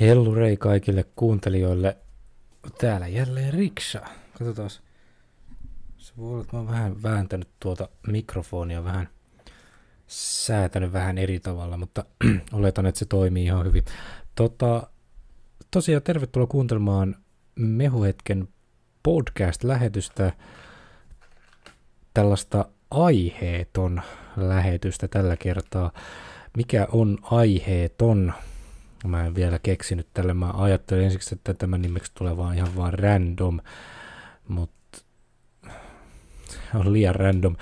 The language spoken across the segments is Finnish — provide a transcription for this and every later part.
Hellurei kaikille kuuntelijoille. Täällä jälleen Riksa. Katsotaan. Se voi olla, että mä oon vähän vääntänyt tuota mikrofonia vähän säätänyt vähän eri tavalla, mutta oletan, että se toimii ihan hyvin. Tota, tosiaan tervetuloa kuuntelemaan Mehuhetken podcast-lähetystä, tällaista aiheeton lähetystä tällä kertaa. Mikä on aiheeton? Mä en vielä keksinyt tälle. Mä ajattelin ensiksi, että tämä nimeksi tulee vaan ihan vaan random, mutta on liian random.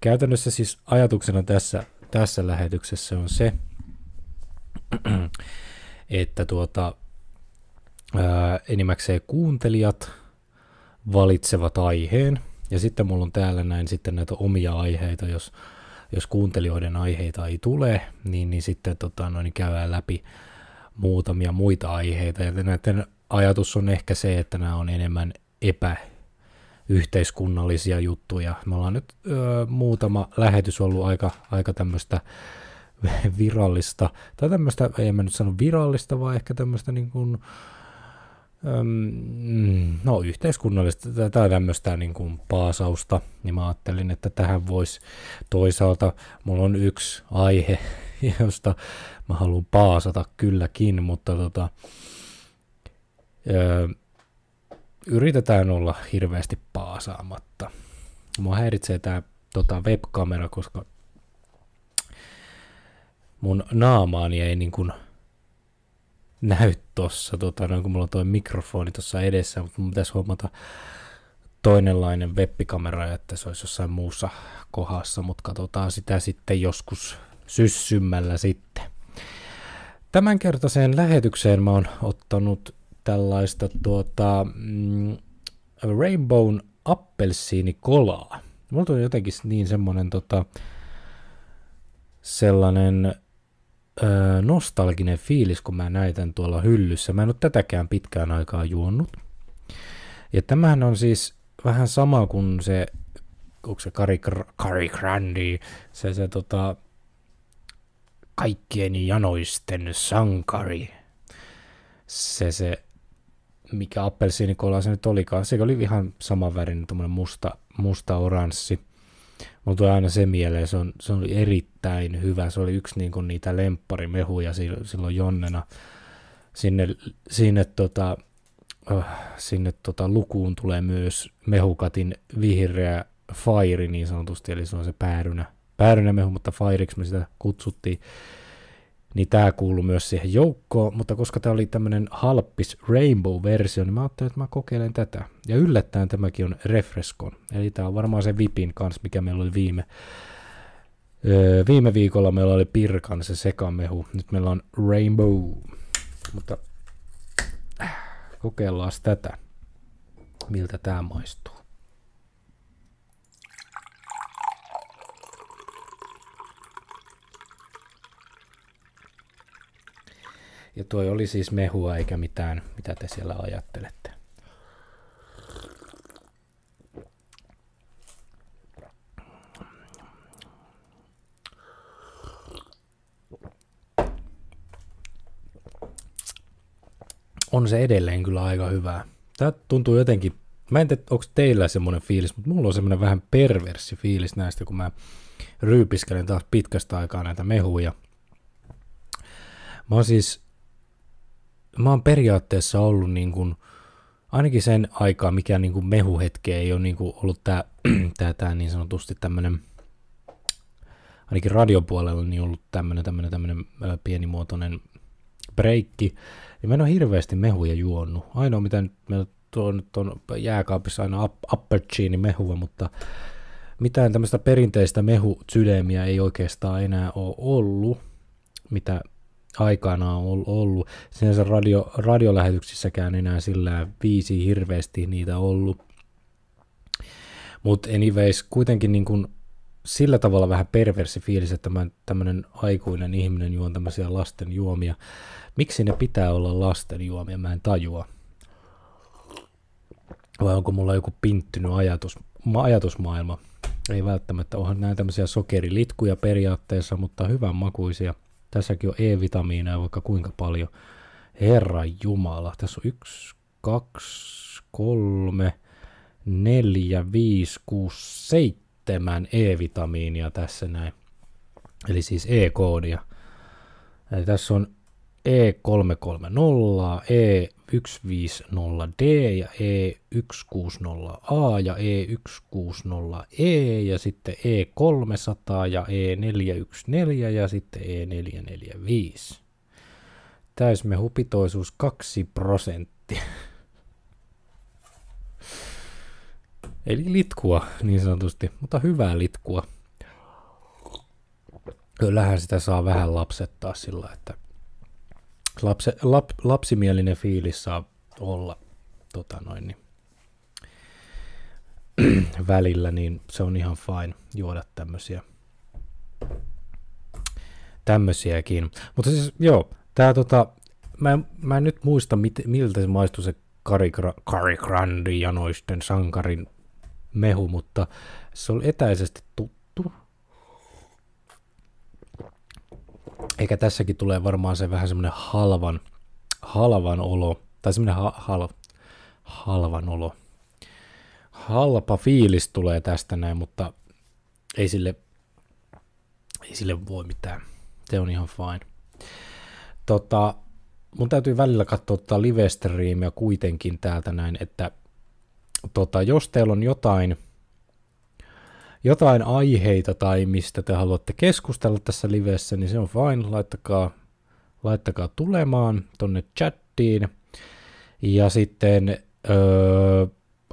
Käytännössä siis ajatuksena tässä, tässä lähetyksessä on se, että tuota, ää, enimmäkseen kuuntelijat valitsevat aiheen, ja sitten mulla on täällä näin sitten näitä omia aiheita, jos, jos kuuntelijoiden aiheita ei tule, niin, niin sitten tota, no, niin käydään läpi muutamia muita aiheita, ja näiden ajatus on ehkä se, että nämä on enemmän epä, yhteiskunnallisia juttuja. Me ollaan nyt ö, muutama lähetys ollut aika, aika tämmöistä virallista, tai tämmöistä, ei mä nyt sano virallista, vaan ehkä tämmöistä niin kuin, no yhteiskunnallista tai tämmöistä niin kuin paasausta, niin mä ajattelin, että tähän voisi toisaalta, mulla on yksi aihe, josta mä haluan paasata kylläkin, mutta tota, ö, yritetään olla hirveästi paasaamatta. Mua häiritsee tämä tota, webkamera, koska mun naamaani ei niin kuin näy tossa, tota, noin kun mulla on toi mikrofoni tuossa edessä, mutta mun pitäisi huomata toinenlainen webbikamera, että se olisi jossain muussa kohdassa, mutta katsotaan sitä sitten joskus syssymmällä sitten. Tämänkertaiseen lähetykseen mä oon ottanut tällaista tuota, mm, Rainbow appelsiinikolaa. Mulla tuli jotenkin niin semmonen tota, sellainen ö, nostalginen fiilis, kun mä näytän tuolla hyllyssä. Mä en ole tätäkään pitkään aikaa juonut. Ja tämähän on siis vähän sama kuin se, onko se Kari, Kari Grandi, se, se tota, kaikkien janoisten sankari. Se, se mikä appelsiinikola se nyt olikaan. Se oli ihan saman värin, tuommoinen musta, musta oranssi. Mulla tuli aina se mieleen, se, on, se oli erittäin hyvä. Se oli yksi niin niitä lempparimehuja silloin Jonnena. Sinne, sinne, tota, uh, sinne tota, lukuun tulee myös mehukatin vihreä fire niin sanotusti, eli se on se päärynä, päärynä mehu, mutta fireiksi me sitä kutsuttiin. Niin tämä kuuluu myös siihen joukkoon, mutta koska tämä oli tämmöinen halppis Rainbow-versio, niin mä ajattelin, että mä kokeilen tätä. Ja yllättäen tämäkin on Refrescon, eli tämä on varmaan se Vipin kanssa, mikä meillä oli viime, öö, viime viikolla. Meillä oli Pirkan se sekamehu, nyt meillä on Rainbow, mutta äh, kokeillaan tätä, miltä tämä maistuu. Ja tuo oli siis mehua eikä mitään, mitä te siellä ajattelette. On se edelleen kyllä aika hyvää. Tämä tuntuu jotenkin, mä en tiedä, onko teillä semmoinen fiilis, mutta mulla on semmoinen vähän perversi fiilis näistä, kun mä ryypiskelen taas pitkästä aikaa näitä mehuja. Mä oon siis mä oon periaatteessa ollut niin kuin, ainakin sen aikaa, mikä niin kuin mehuhetke ei ole niin kuin ollut tämä, tää, tää niin sanotusti tämmöinen, ainakin radiopuolella niin ollut tämmöinen, tämmöinen, tämmöinen pienimuotoinen breikki, niin mä en ole hirveästi mehuja juonut. Ainoa mitä nyt meillä on, nyt on jääkaapissa aina apperchini mehua, mutta mitään tämmöistä perinteistä mehusydämiä ei oikeastaan enää ole ollut, mitä aikana on ollut. Sinänsä radio, radiolähetyksissäkään enää sillä viisi hirveästi niitä ollut. Mutta anyways, kuitenkin niin kun sillä tavalla vähän perversi fiilis, että tämmöinen aikuinen ihminen juon tämmöisiä lasten juomia. Miksi ne pitää olla lasten juomia, mä en tajua. Vai onko mulla joku pinttynyt ajatus, ajatusmaailma? Ei välttämättä, onhan näin tämmöisiä sokerilitkuja periaatteessa, mutta hyvän makuisia – Tässäkin on E-vitamiineja vaikka kuinka paljon. Herra Jumala, tässä on yksi, kaksi, kolme, neljä, viisi, kuusi, seitsemän E-vitamiinia tässä näin. Eli siis E-koodia. Eli tässä on E330, E150D ja E160A ja E160E ja sitten E300 ja E414 ja sitten E445. Täysmehupitoisuus 2 prosenttia. Eli litkua niin sanotusti, mutta hyvää litkua. Kyllähän sitä saa vähän lapsettaa sillä, että lapse, lap, lapsimielinen fiilis saa olla tota noin, niin, välillä, niin se on ihan fine juoda tämmöisiä tämmöisiäkin. Mutta siis joo, tää tota, mä, mä en nyt muista mit, miltä se maistuu se Kari Grandi janoisten sankarin mehu, mutta se oli etäisesti tuttu. Eikä tässäkin tulee varmaan se vähän semmoinen halvan, halvan olo, tai semmoinen ha, hal, halvan olo. Halpa fiilis tulee tästä näin, mutta ei sille, ei sille voi mitään. Se on ihan fine. Tota, mun täytyy välillä katsoa tota live kuitenkin täältä näin, että tota, jos teillä on jotain, jotain aiheita tai mistä te haluatte keskustella tässä livessä, niin se on fine, laittakaa, laittakaa tulemaan tonne chattiin. Ja sitten öö,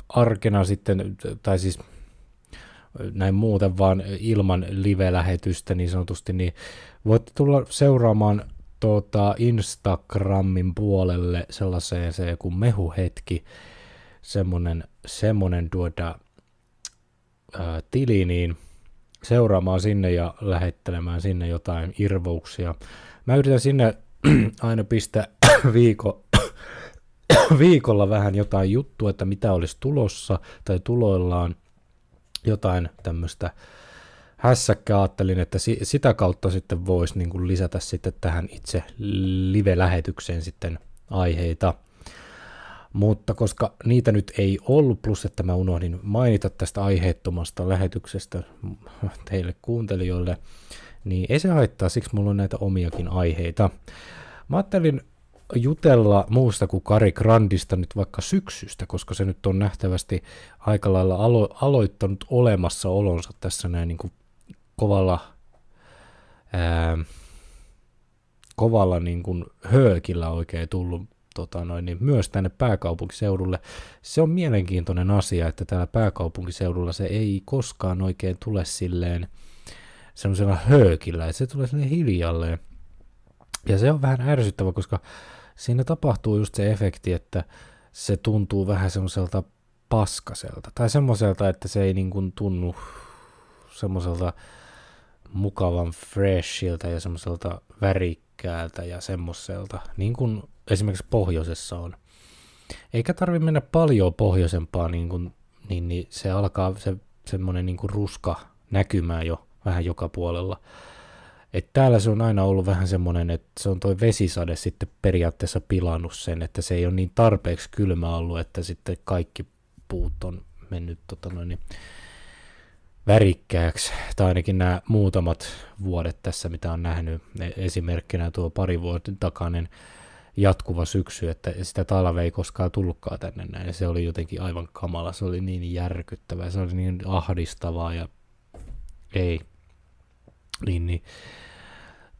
arkena sitten, tai siis näin muuten vaan ilman live-lähetystä niin sanotusti, niin voitte tulla seuraamaan tuota Instagramin puolelle sellaiseen se kuin mehuhetki, semmonen, semmonen tuota, tili, niin seuraamaan sinne ja lähettelemään sinne jotain irvouksia. Mä yritän sinne aina pistää viiko, viikolla vähän jotain juttua, että mitä olisi tulossa tai tuloillaan jotain tämmöistä hässäkkää ajattelin, että sitä kautta sitten voisi niin lisätä sitten tähän itse live-lähetykseen sitten aiheita. Mutta koska niitä nyt ei ollut, plus että mä unohdin mainita tästä aiheettomasta lähetyksestä teille kuuntelijoille, niin ei se haittaa, siksi mulla on näitä omiakin aiheita. Mä ajattelin jutella muusta kuin Kari Grandista nyt vaikka syksystä, koska se nyt on nähtävästi aika lailla alo- aloittanut olemassaolonsa tässä näin niin kuin kovalla, ää, kovalla niin kuin höökillä oikein tullut tota noin, niin myös tänne pääkaupunkiseudulle. Se on mielenkiintoinen asia, että täällä pääkaupunkiseudulla se ei koskaan oikein tule silleen semmoisella höökillä, että se tulee sinne hiljalleen. Ja se on vähän ärsyttävä, koska siinä tapahtuu just se efekti, että se tuntuu vähän semmoiselta paskaselta. Tai semmoiselta, että se ei niin kuin tunnu semmoiselta mukavan freshiltä ja semmoiselta värikkäältä ja semmoiselta, niin kuin esimerkiksi pohjoisessa on. Eikä tarvi mennä paljon pohjoisempaa, niin, kuin, niin, niin se alkaa se, semmoinen niin kuin ruska näkymään jo vähän joka puolella. Et täällä se on aina ollut vähän semmoinen, että se on toi vesisade sitten periaatteessa pilannut sen, että se ei ole niin tarpeeksi kylmä ollut, että sitten kaikki puut on mennyt tota noin, niin värikkääksi, tai ainakin nämä muutamat vuodet tässä, mitä on nähnyt, e, esimerkkinä tuo pari vuoden takainen jatkuva syksy, että sitä talve ei koskaan tullutkaan tänne näin, se oli jotenkin aivan kamala, se oli niin järkyttävää, se oli niin ahdistavaa, ja ei, niin, niin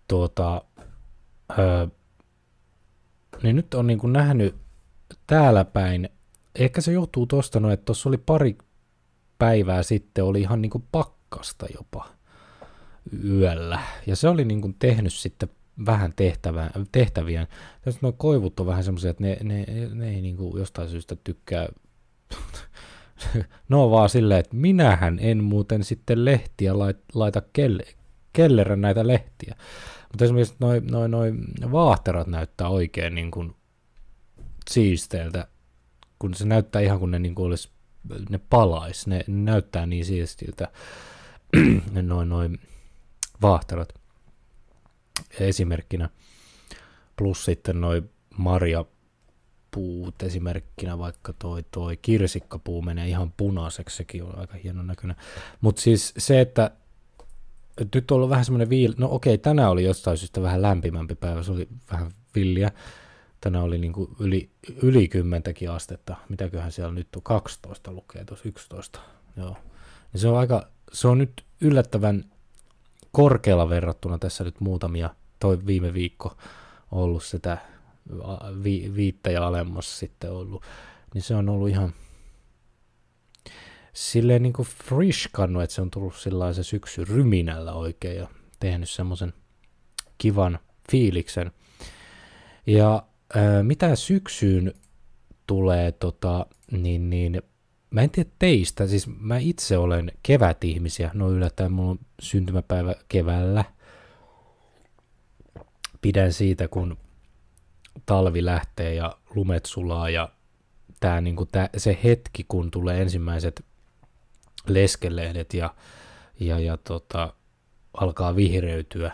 tuota, öö, niin nyt on niin kuin nähnyt täällä päin, ehkä se johtuu tuosta, no, että tuossa oli pari päivää sitten oli ihan niin kuin pakkasta jopa yöllä. Ja se oli niin kuin tehnyt sitten vähän tehtävää, tehtäviä. Tässä nuo koivut on vähän semmoisia, että ne, ne, ne ei niin jostain syystä tykkää no vaan silleen, että minähän en muuten sitten lehtiä laita kelle, kellerä näitä lehtiä. Mutta esimerkiksi noin noi, noi vaahterat näyttää oikein niin kuin siisteiltä, kun se näyttää ihan kuin ne niin kuin olisi ne palais, ne näyttää niin siistiltä, noin noin vaahtarat esimerkkinä. Plus sitten noin marja puut esimerkkinä, vaikka toi, toi kirsikkapuu menee ihan punaiseksi, sekin on aika hieno näköinen. Mutta siis se, että nyt on ollut vähän semmoinen viil... No okei, tänään oli jostain syystä vähän lämpimämpi päivä, se oli vähän villiä. Tänään oli niin kuin yli, yli kymmentäkin astetta. Mitäköhän siellä nyt on? 12 lukee tuossa 11. Joo. Niin se on aika, se on nyt yllättävän korkealla verrattuna tässä nyt muutamia, toi viime viikko ollut sitä vi, viittä ja alemmassa sitten ollut, niin se on ollut ihan silleen niin kuin frishkannut, että se on tullut sillä se syksy ryminällä oikein ja tehnyt semmoisen kivan fiiliksen. Ja ää, mitä syksyyn tulee, tota, niin, niin mä en tiedä teistä, siis mä itse olen kevätihmisiä, no yllättäen mulla on syntymäpäivä keväällä. Pidän siitä, kun talvi lähtee ja lumet sulaa ja tää, niinku, tää, se hetki, kun tulee ensimmäiset leskelehdet ja, ja, ja tota, alkaa vihreytyä,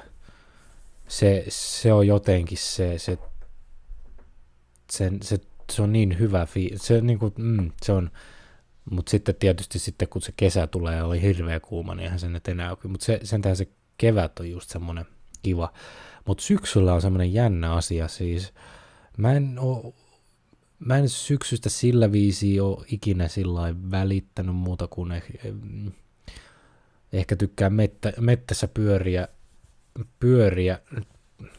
se, se on jotenkin se, se, se, se, se on niin hyvä, fi- se, niinku, mm, se on, mutta sitten tietysti sitten kun se kesä tulee ja oli hirveä kuuma, niin eihän se nyt enää ole. Mutta se, sentään se kevät on just semmoinen kiva. Mutta syksyllä on semmoinen jännä asia siis. Mä en, oo, mä en syksystä sillä viisi ole ikinä sillä välittänyt muuta kuin eh, ehkä tykkään mettä, mettässä pyöriä, pyöriä.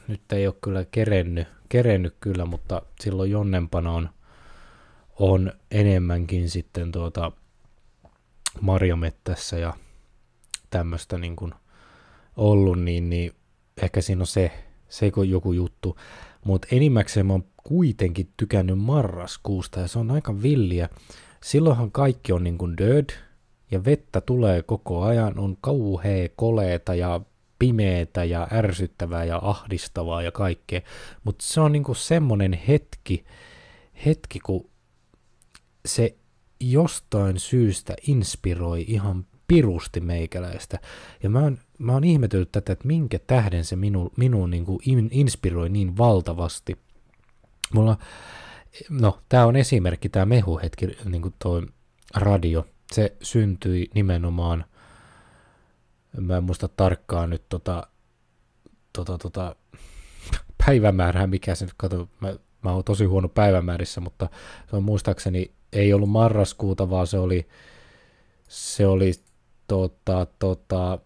Nyt ei ole kyllä kerennyt, kerennyt kyllä, mutta silloin jonnempana on – on enemmänkin sitten tuota marjamettässä ja tämmöistä niin kuin ollut, niin, niin ehkä siinä on se, se joku juttu. Mutta enimmäkseen mä oon kuitenkin tykännyt marraskuusta ja se on aika villiä. Silloinhan kaikki on niin kuin död ja vettä tulee koko ajan, on kauhea koleeta ja pimeetä ja ärsyttävää ja ahdistavaa ja kaikkea. Mutta se on niinku semmoinen hetki, hetki, kun se jostain syystä inspiroi ihan pirusti meikäläistä. Ja mä oon, mä oon ihmetellyt tätä, että minkä tähden se minu, minuun niin kuin in, inspiroi niin valtavasti. Mulla, no, tämä on esimerkki, tämä mehuhetki, niin kuin toi radio. Se syntyi nimenomaan, mä en muista tarkkaan nyt tota, tota, tota, päivämäärää, mikä se nyt, kato, mä, mä oon tosi huono päivämäärissä, mutta se on muistaakseni ei ollut marraskuuta, vaan se oli, se oli tota, tota,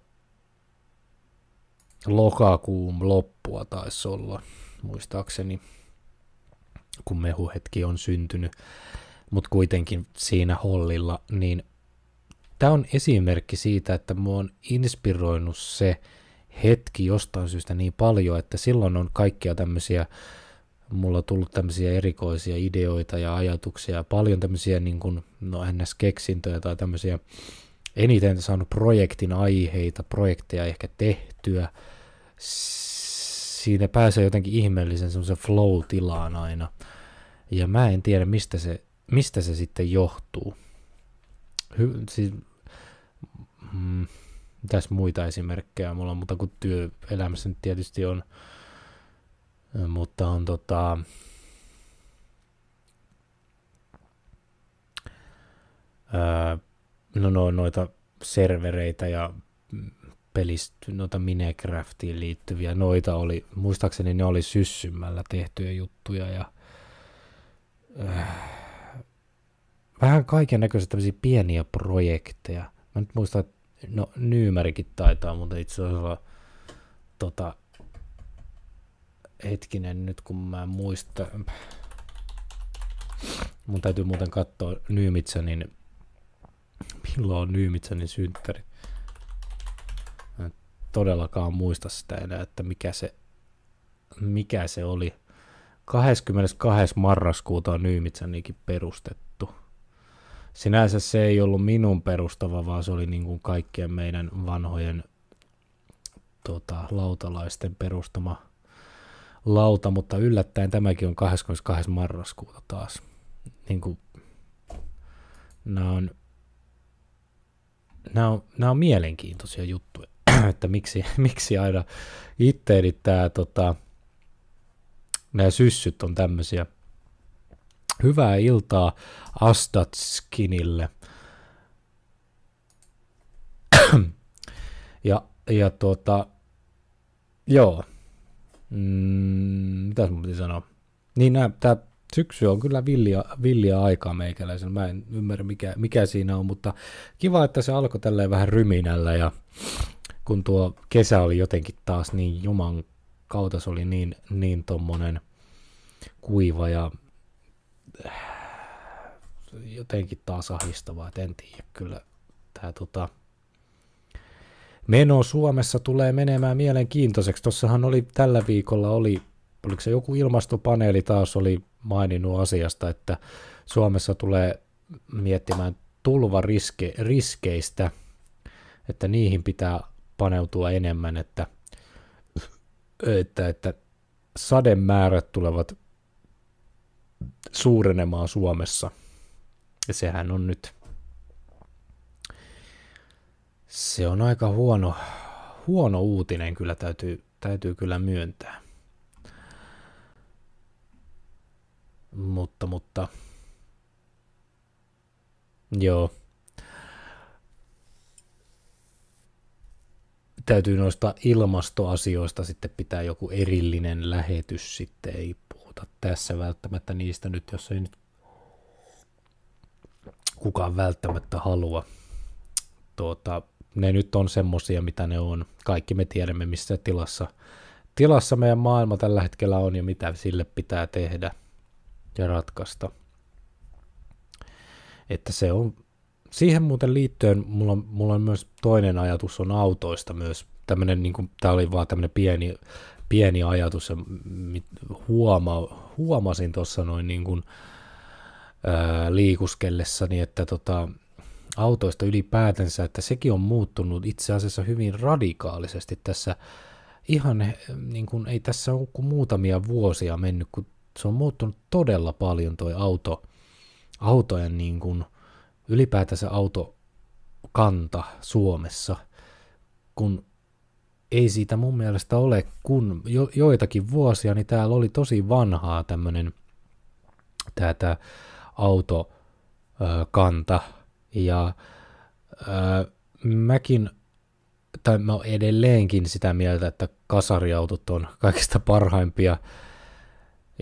lokakuun loppua taisi olla, muistaakseni, kun mehuhetki on syntynyt, mutta kuitenkin siinä hollilla, niin tämä on esimerkki siitä, että mua on inspiroinut se hetki jostain syystä niin paljon, että silloin on kaikkia tämmöisiä mulla on tullut tämmöisiä erikoisia ideoita ja ajatuksia, paljon tämmöisiä niin kuin, no NS-keksintöjä tai tämmöisiä eniten saanut projektin aiheita, projekteja ehkä tehtyä. Siinä pääsee jotenkin ihmeellisen semmoisen flow-tilaan aina. Ja mä en tiedä, mistä se, mistä se sitten johtuu. Hy, siis, mm, mitäs muita esimerkkejä mulla on, mutta kun työelämässä nyt tietysti on mutta on tota, no, no noita servereitä ja pelist, noita Minecraftiin liittyviä, noita oli, muistaakseni ne oli syssymällä tehtyjä juttuja ja äh, vähän kaiken näköisiä tämmöisiä pieniä projekteja. Mä nyt muistan, että no Nyymärikin taitaa, mutta itse asiassa tota, hetkinen nyt kun mä muistan, mun täytyy muuten katsoa Nyymitsänin, milloin on Nyymitsänin synttäri. Mä en todellakaan muista sitä enää, että mikä se, mikä se oli. 22. marraskuuta on Nyymitsänikin perustettu. Sinänsä se ei ollut minun perustava, vaan se oli niin kuin kaikkien meidän vanhojen tota, lautalaisten perustama lauta, mutta yllättäen tämäkin on 22. marraskuuta taas. Niin kuin, nämä on, nämä on, nämä on mielenkiintoisia juttuja, että miksi, miksi aina itteeni tämä tota, Nämä syssyt on tämmöisiä. Hyvää iltaa Astatskinille. ja, ja tuota, joo. Mm, mitäs mun piti sanoa? Niin tämä syksy on kyllä villia, villia aikaa meikäläisellä. Mä en ymmärrä mikä, mikä siinä on, mutta kiva, että se alkoi tälleen vähän ryminällä ja kun tuo kesä oli jotenkin taas niin juman kautta, se oli niin, niin tommonen kuiva ja jotenkin taas ahistavaa, että en tiedä kyllä tämä tota, meno Suomessa tulee menemään mielenkiintoiseksi. Tuossahan oli tällä viikolla oli, oliko se joku ilmastopaneeli taas oli maininnut asiasta, että Suomessa tulee miettimään tulvariskeistä, että niihin pitää paneutua enemmän, että, että, että sademäärät tulevat suurenemaan Suomessa. Ja sehän on nyt, se on aika huono, huono uutinen kyllä täytyy, täytyy kyllä myöntää. Mutta, mutta, joo. Täytyy noista ilmastoasioista sitten pitää joku erillinen lähetys sitten, ei puhuta tässä välttämättä niistä nyt, jos ei nyt kukaan välttämättä halua. Tuota, ne nyt on semmosia, mitä ne on. Kaikki me tiedämme, missä tilassa, tilassa meidän maailma tällä hetkellä on ja mitä sille pitää tehdä ja ratkaista. Että se on, siihen muuten liittyen mulla, mulla on myös toinen ajatus on autoista myös. Tämmönen, niin kuin, tämä oli vaan tämmöinen pieni, pieni ajatus ja huoma, huomasin tuossa noin niin kuin, ää, liikuskellessani, että tota, autoista ylipäätänsä, että sekin on muuttunut itse asiassa hyvin radikaalisesti tässä. Ihan, niin kuin, ei tässä ole kuin muutamia vuosia mennyt, kun se on muuttunut todella paljon toi auto, autojen niin kuin, ylipäätänsä autokanta Suomessa, kun ei siitä mun mielestä ole, kun jo, joitakin vuosia, niin täällä oli tosi vanhaa tämmöinen tää, tää autokanta, ja ö, mäkin, tai mä edelleenkin sitä mieltä, että kasariautot on kaikista parhaimpia,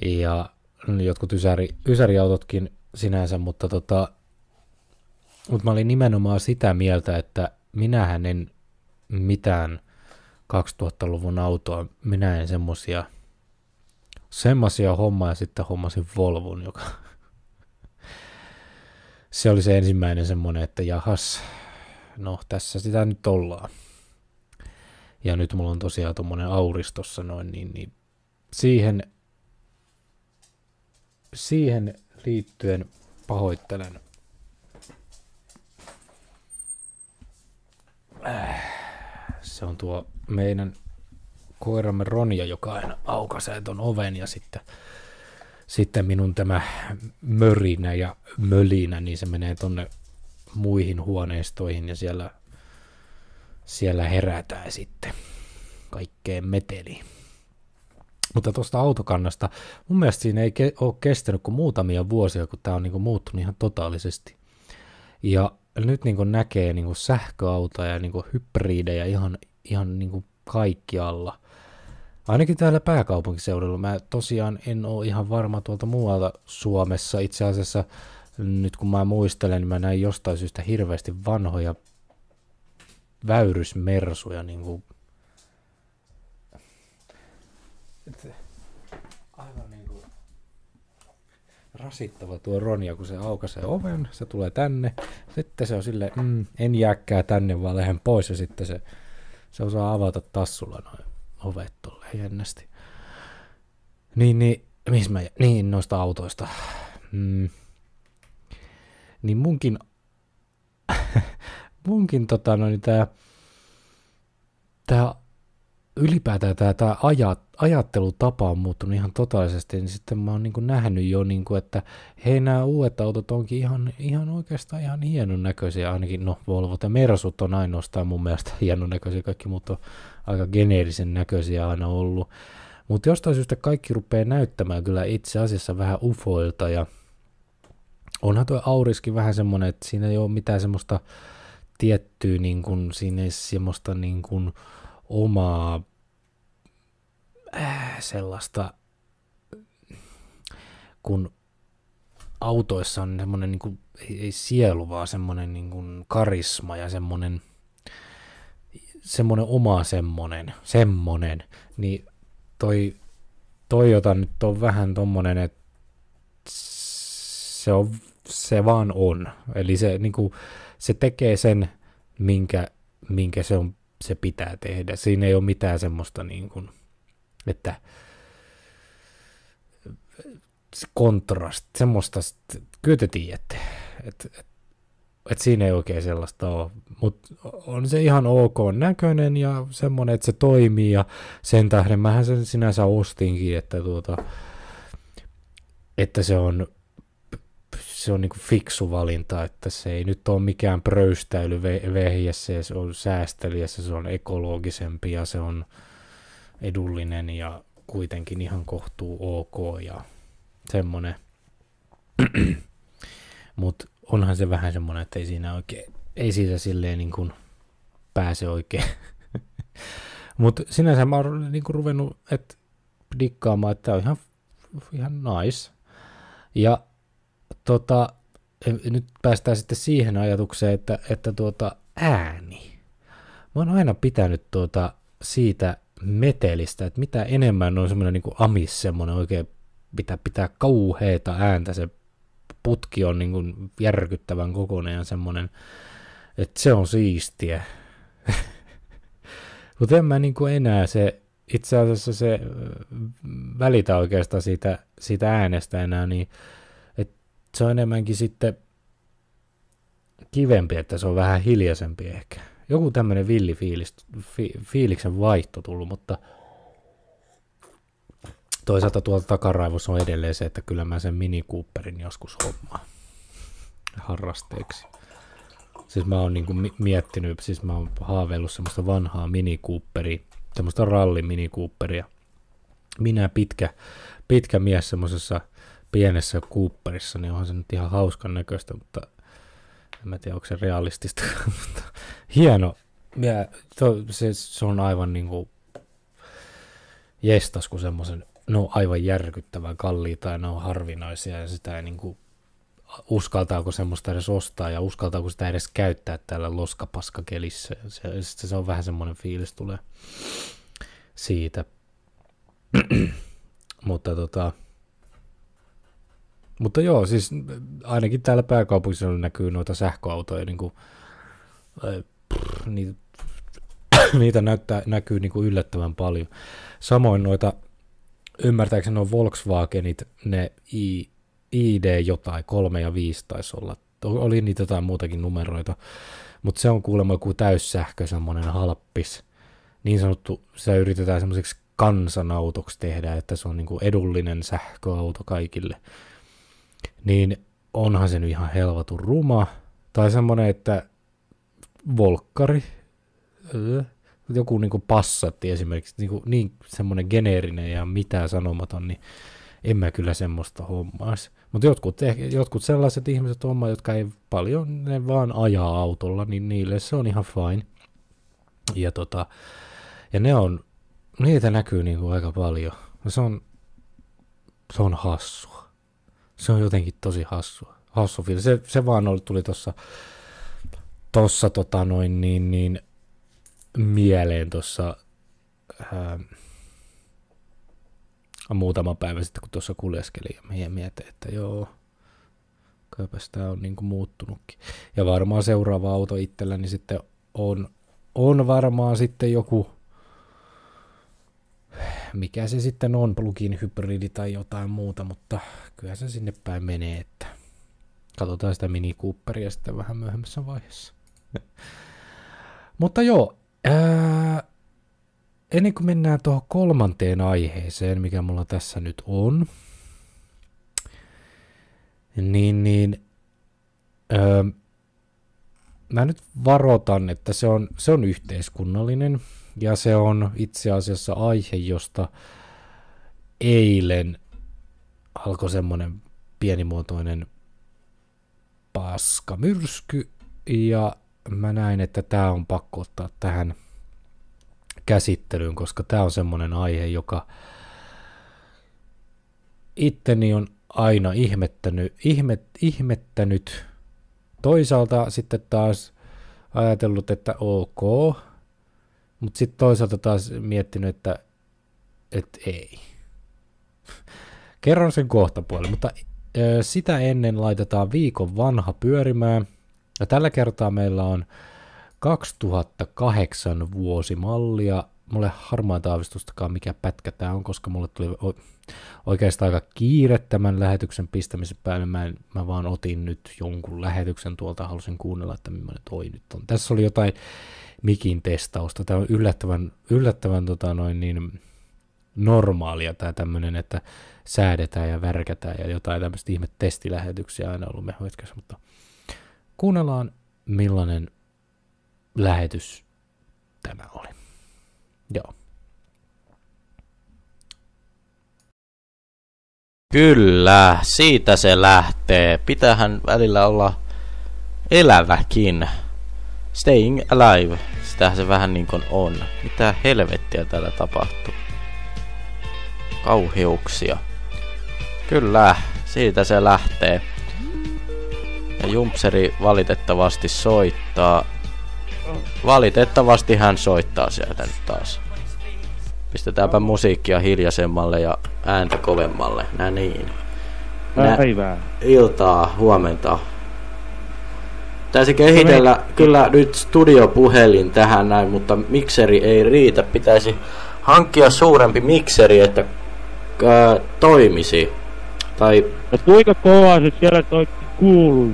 ja jotkut ysäri, ysäriautotkin sinänsä, mutta tota, mutta mä olin nimenomaan sitä mieltä, että minähän en mitään 2000-luvun autoa, minä en semmosia, semmosia hommaa ja sitten hommasin Volvon, joka se oli se ensimmäinen semmoinen, että jahas, no tässä sitä nyt ollaan. Ja nyt mulla on tosiaan tuommoinen auristossa noin, niin, niin siihen siihen liittyen pahoittelen. Se on tuo meidän koiramme Ronja, joka aina aukaisee ton oven ja sitten, sitten minun tämä mörinä ja mölinä, niin se menee tonne muihin huoneistoihin ja siellä, siellä herätään sitten kaikkeen meteliin. Mutta tuosta autokannasta, mun mielestä siinä ei ke- ole kestänyt kuin muutamia vuosia, kun tämä on niinku muuttunut ihan totaalisesti. Ja nyt niinku näkee niinku sähköautoja ja niinku hybridejä ihan, ihan niinku kaikkialla. Ainakin täällä pääkaupunkiseudulla. Mä tosiaan en ole ihan varma tuolta muualta Suomessa. Itse asiassa nyt kun mä muistelen, niin mä näin jostain syystä hirveästi vanhoja väyrysmersuja niin kuin aivan niin kuin rasittava tuo Ronja, kun se aukaisee oven, se tulee tänne, sitten se on sille mm, en jääkkää tänne, vaan lähden pois, ja sitten se, se osaa avata tassulla noin ovet tuolle jännästi. Niin, niin, missä mä, niin noista autoista. Mm. Niin munkin, munkin tota, no, niin tää, tää ylipäätään tämä, tämä ajat, ajattelutapa on muuttunut ihan totaalisesti, niin sitten mä oon niin nähnyt jo, niin kuin, että hei nämä uudet autot onkin ihan, ihan oikeastaan ihan hienon näköisiä, ainakin no Volvo ja Mersut on ainoastaan mun mielestä hienon näköisiä, kaikki muut on aika geneerisen näköisiä aina ollut, Mutta jostain syystä kaikki rupeaa näyttämään kyllä itse asiassa vähän ufoilta ja onhan tuo auriskin vähän semmoinen, että siinä ei ole mitään semmoista tiettyä, niin kuin, siinä ei semmoista niin kuin omaa äh, sellaista, kun autoissa on semmoinen niin kuin, ei, ei sielu, vaan semmoinen niin kuin karisma ja semmoinen, semmoinen oma semmoinen, semmoinen, niin toi Toyota nyt on vähän tommonen, että se, on, se vaan on. Eli se, niin kuin, se tekee sen, minkä, minkä se, on, se pitää tehdä. Siinä ei ole mitään semmoista, niin kuin, että kontrast, semmoista, kyllä te tiedätte, että, että, että siinä ei oikein sellaista ole, mutta on se ihan ok näköinen ja semmoinen, että se toimii ja sen tähden mähän sen sinänsä ostinkin, että, tuota, että se on se on niinku fiksu valinta, että se ei nyt ole mikään pröystäily vehjessä, se on säästeliässä, se on ekologisempi ja se on edullinen ja kuitenkin ihan kohtuu ok ja semmonen. Mutta onhan se vähän semmoinen, että ei siinä oikein, ei siitä silleen niin kuin pääse oikein. Mutta sinänsä mä oon niin kuin ruvennut että dikkaamaan, että on ihan, ihan nice. Ja tota, nyt päästään sitten siihen ajatukseen, että, että tuota, ääni. Mä oon aina pitänyt tuota siitä metelistä, että mitä enemmän on semmoinen niin amis, semmoinen oikein pitää pitää kauheita ääntä, se putki on niin kuin järkyttävän kokoinen ja semmoinen, että se on siistiä. Mutta en mä niin kuin enää se, itse asiassa se välitä oikeastaan siitä, siitä äänestä enää, niin se on enemmänkin sitten kivempi, että se on vähän hiljaisempi ehkä. Joku tämmöinen villi fiilis, fi, fiiliksen vaihto tullut, mutta toisaalta tuolta takaraivossa on edelleen se, että kyllä mä sen Mini Cooperin joskus hommaa harrasteeksi. Siis mä oon niinku miettinyt, siis mä oon haaveillut semmoista vanhaa Mini Cooperia, semmoista ralli Mini Cooperia. Minä pitkä, pitkä mies semmoisessa pienessä Cooperissa, niin onhan se nyt ihan hauskan näköistä, mutta en mä tiedä, onko se realistista, mutta hieno. Ja to, se, se, on aivan niin kuin jestas, kun semmoisen, ne on aivan järkyttävän kalliita ja ne on harvinaisia ja sitä ei niin kuin, uskaltaako semmoista edes ostaa ja uskaltaako sitä edes käyttää täällä loskapaskakelissä. Se, se, se on vähän semmoinen fiilis tulee siitä. Mutta tota, mutta joo, siis ainakin täällä pääkaupunkiseudulla näkyy noita sähköautoja, niin kuin, pff, niitä, niitä näyttää, näkyy niin kuin yllättävän paljon. Samoin noita, ymmärtääkseni nuo Volkswagenit, ne ID jotain, kolme ja viisi taisi olla. Oli niitä jotain muutakin numeroita, mutta se on kuulemma joku täyssähkö, semmoinen halppis. Niin sanottu, se yritetään semmoiseksi kansanautoksi tehdä, että se on niin kuin edullinen sähköauto kaikille niin onhan se nyt ihan helvatun ruma. Tai semmoinen, että volkkari, joku niin passatti esimerkiksi, niin, kuin, niin semmoinen geneerinen ja mitään sanomaton, niin en mä kyllä semmoista hommaisi. Mutta jotkut, jotkut sellaiset ihmiset homma, jotka ei paljon, ne vaan ajaa autolla, niin niille se on ihan fine. Ja, tota, ja ne on, niitä näkyy niin kuin aika paljon. Se on, se on hassua. Se on jotenkin tosi hassua. Hassu fiilis. Se, se vaan oli, tuli tuossa tossa, tota noin niin, niin mieleen tuossa muutama päivä sitten, kun tuossa kuljeskeli ja meidän mietin, että joo, kaipas tämä on niinku muuttunutkin. Ja varmaan seuraava auto itselläni sitten on, on varmaan sitten joku mikä se sitten on, plugin hybridi tai jotain muuta, mutta kyllä se sinne päin menee, että katsotaan sitä Mini Cooperia sitten vähän myöhemmässä vaiheessa. mutta joo, ää, ennen kuin mennään tuohon kolmanteen aiheeseen, mikä mulla tässä nyt on, niin, niin ää, mä nyt varoitan, että se on, se on yhteiskunnallinen ja se on itse asiassa aihe, josta eilen alkoi semmoinen pienimuotoinen paskamyrsky ja mä näin, että tämä on pakko ottaa tähän käsittelyyn, koska tämä on semmoinen aihe, joka itteni on aina ihmettänyt, ihmet, ihmettänyt. Toisaalta sitten taas ajatellut, että ok, mutta sitten toisaalta taas miettinyt, että, että ei. Kerron sen kohta puolelle, mutta sitä ennen laitetaan viikon vanha pyörimään. Ja tällä kertaa meillä on 2008 vuosimallia. Mulle harmaita aavistustakaan mikä pätkä tämä on, koska mulle tuli oikeastaan aika kiire tämän lähetyksen pistämisen päälle. Mä, en, mä vaan otin nyt jonkun lähetyksen tuolta, halusin kuunnella, että millainen toi nyt on. Tässä oli jotain mikin testausta. Tämä on yllättävän, yllättävän tota noin niin, normaalia tämä tämmöinen, että säädetään ja värkätään ja jotain tämmöistä ihme testilähetyksiä aina ollut mehoitkässä, mutta kuunnellaan millainen lähetys tämä oli. Joo. Kyllä, siitä se lähtee. Pitähän välillä olla eläväkin. Staying alive. Sitähän se vähän niin kuin on. Mitä helvettiä täällä tapahtuu? Kauheuksia. Kyllä, siitä se lähtee. Ja Jumpseri valitettavasti soittaa. Valitettavasti hän soittaa sieltä nyt taas. Pistetäänpä musiikkia hiljaisemmalle ja ääntä kovemmalle. Nä niin. Nä Päivää. Iltaa, huomenta. Pitäisi kehitellä no kyllä nyt studiopuhelin tähän näin, mutta mikseri ei riitä. Pitäisi hankkia suurempi mikseri, että ää, toimisi. Tai... No kuinka kovaa se siellä toi kuuluu?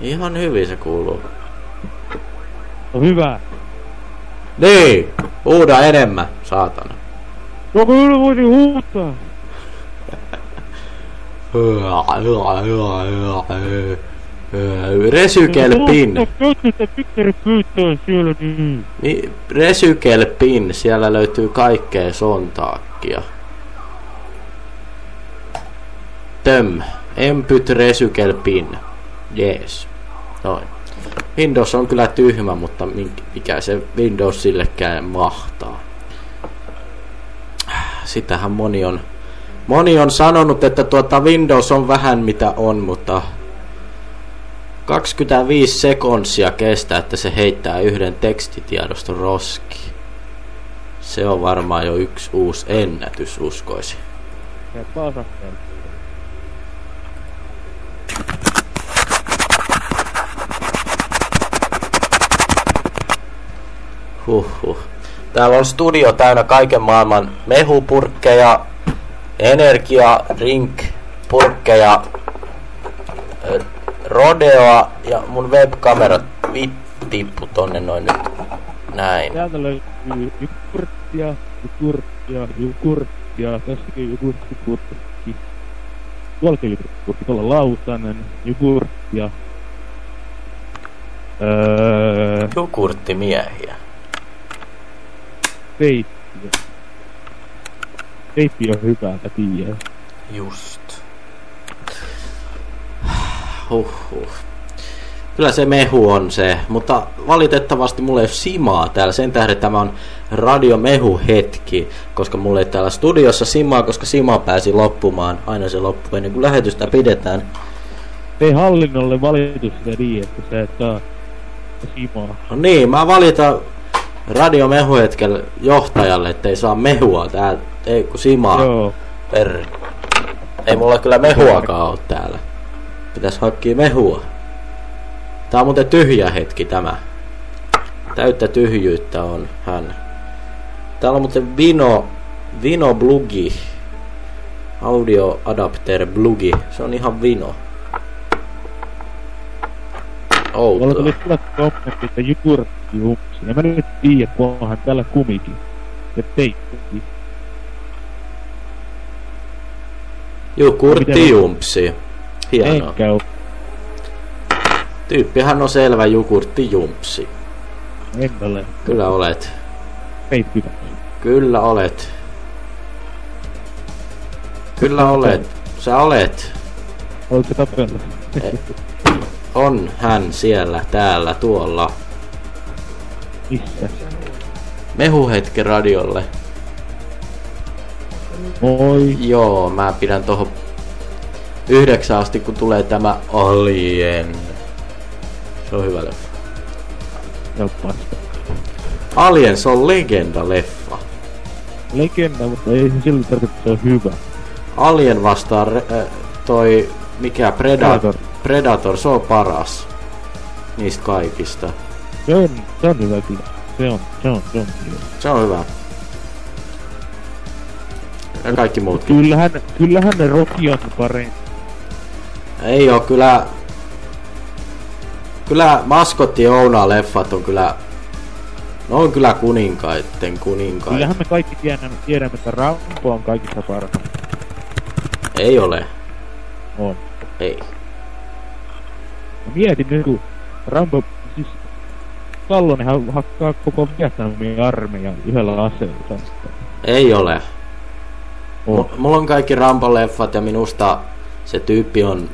Ihan hyvin se kuuluu. No hyvä. Niin, huuda enemmän, saatana. No kyllä voisin huutaa. Resykelpin. siellä niin. Niin, Resykelpin, siellä löytyy kaikkea sontaakkia. Töm. Empyt resykelpin. Jees. Noin. Windows on kyllä tyhmä, mutta mikä se Windows sillekään mahtaa. Sitähän moni on, moni on sanonut, että tuota Windows on vähän mitä on, mutta 25 sekuntia kestää, että se heittää yhden tekstitiedoston roski. Se on varmaan jo yksi uusi ennätys, uskoisin. Ja Huhhuh. Täällä on studio täynnä kaiken maailman mehupurkkeja, energia, drink, purkkeja, rodeoa ja mun webkamera tippu tonne noin nyt. Näin. Täältä löytyy jogurttia, jogurttia, jogurttia, tässäkin jogurtti, jogurtti. Tuollakin jogurtti, tuolla lautanen, jogurttia. Öö... Jogurttimiehiä peittiä. Peitti on hyvä, mä tiedän. Just. Huhhuh. Kyllä se mehu on se, mutta valitettavasti mulla ei ole simaa täällä. Sen tähden tämä on radiomehu hetki, koska mulla ei täällä studiossa simaa, koska sima pääsi loppumaan. Aina se loppuu ennen kuin lähetystä pidetään. Ei hallinnolle valitus sitä niin, että se et saa simaa. No niin, mä valitan radiomehuhetken johtajalle, ettei saa mehua tää, ei kun simaa. Joo. Per. Ei mulla kyllä mehuakaan oo täällä. Pitäis hankkia mehua. Tää on muuten tyhjä hetki tämä. Täyttä tyhjyyttä on hän. Täällä on muuten Vino, Vino Blugi. Audio Adapter Blugi. Se on ihan Vino. Outoa. Mulla tuli kyllä kommentti, että jurtti ja mä nyt tiedä, kun onhan täällä kumikin. Ja teikki. Juu, kurttijumpsi. Hienoa. Enkä oo. Tyyppihän on selvä jukurttijumpsi. En ole. Kyllä olet. Peit hyvä. Kyllä olet. Kyllä olet. Sä olet. Oletko tapella? On hän siellä, täällä, tuolla. Missä? Mehuhetki radiolle. Moi. Joo, mä pidän tohon yhdeksän asti, kun tulee tämä Alien. Se on hyvä leffa. Helppoasti. Aliens on legenda-leffa. Legenda, mutta ei se silti tarkoita, että se on hyvä. Alien vastaan re- äh, toi, mikä Predator. Predator. Predator, se on paras. Niistä kaikista. Se on, se on hyvä kyllä. Se on, se on, se on hyvä. Se on hyvä. Ja kaikki muutkin. Kyllähän, kyllähän ne Rocky on parempi. Ei oo kyllä... Kyllä maskotti Ouna leffat on kyllä... Ne on kyllä kuninkaitten kuninkaita. Kyllähän me kaikki tiedämme, tiedämme että Rambo on kaikista paras. Ei ole. On. Ei. Mä mietin nyt, kun Rambo, siis Sallonen ha- hakkaa koko Vietnamin armeijan yhdellä aseella. Ei ole. On. M- mulla on kaikki Rambo-leffat ja minusta se tyyppi on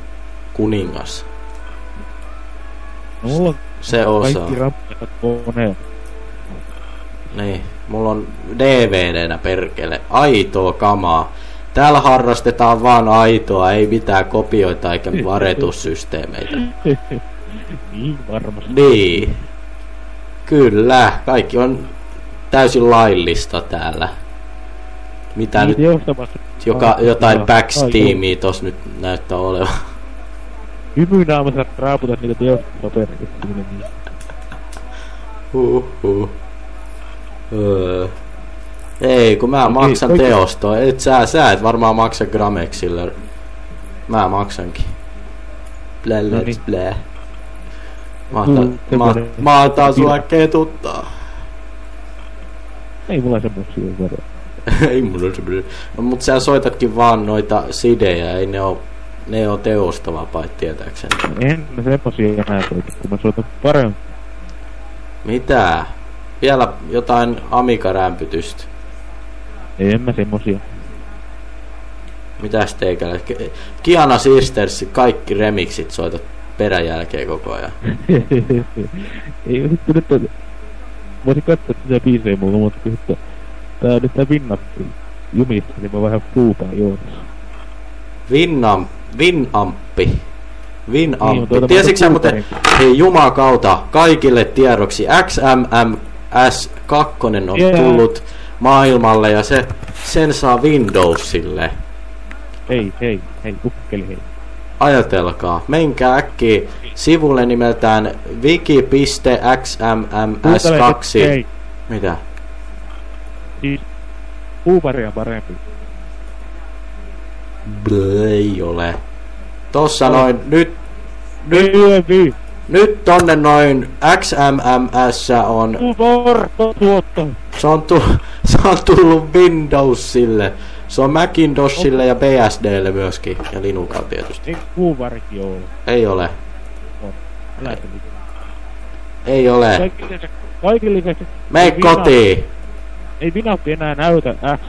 kuningas. No, mulla on Se osaa. kaikki Rambo koneella. Niin, mulla on DVDnä perkele. Aitoa kamaa. Täällä harrastetaan vaan aitoa, ei mitään kopioita eikä varetussysteemeitä. niin varmasti. Niin. Kyllä, kaikki on täysin laillista täällä. Mitä nyt, Niin teostamassa. joka, jotain Ai, Pax-tiimiä tos nyt näyttää olevan. Hymynaamassa raaputat niitä teostamassa perkele. Niin. Huhhuh. Öö. Ei, kun mä maksan oikein. teostoa. Et sä, sä et varmaan maksa Gramexille. Mä maksankin. Blä, No niin. blä. Mä, Mm, otan, mä, semmonen- mä otan sua ketuttaa. Ei mulla semmosia varoja. ei mulla semmoinen. No, mut sä soitatkin vaan noita sidejä, ei ne oo, ne oo teostava paitsi tietääkseni. En mä semmosia enää soita, kun mä soitan paremmin. Mitä? Vielä jotain Amiga-rämpytystä. En mä semmosia. Mitäs teikällä? Ke- Kiana Sisters, kaikki remixit soitat peräjälkeen koko ajan. Ei sitten nyt on... Voisin katsoa sitä biisejä mulla, mutta kun että tää on nyt tää vinnappi jumissa, niin mä vähän fuupaan juonessa. Vinnam, Vinamppi. Niin, tuota Tiesitkö sä muuten, hei jumakauta, kaikille tiedoksi, XMMS2 on Jee. tullut maailmalle ja se, sen saa Windowsille. Hei, hei, hei, ukkeli hei. Ajatelkaa, menkää äkkiä sivulle nimeltään wiki.xmms2. Hei, Mitä? siis Uubari on parempi. Blö, ei ole. Tossa noin, nyt, Nyt yövi! nyt tonne noin XMMS on, se on, tu, se on tullut Windowsille. Se on Macintosille ja BSDlle myöskin, ja Linuxalla tietysti. Ei Uubarikin oo. Ei ole, ei ole. Kaikki lisäksi. Mene kotiin. Ei Vinappi enää näytä X,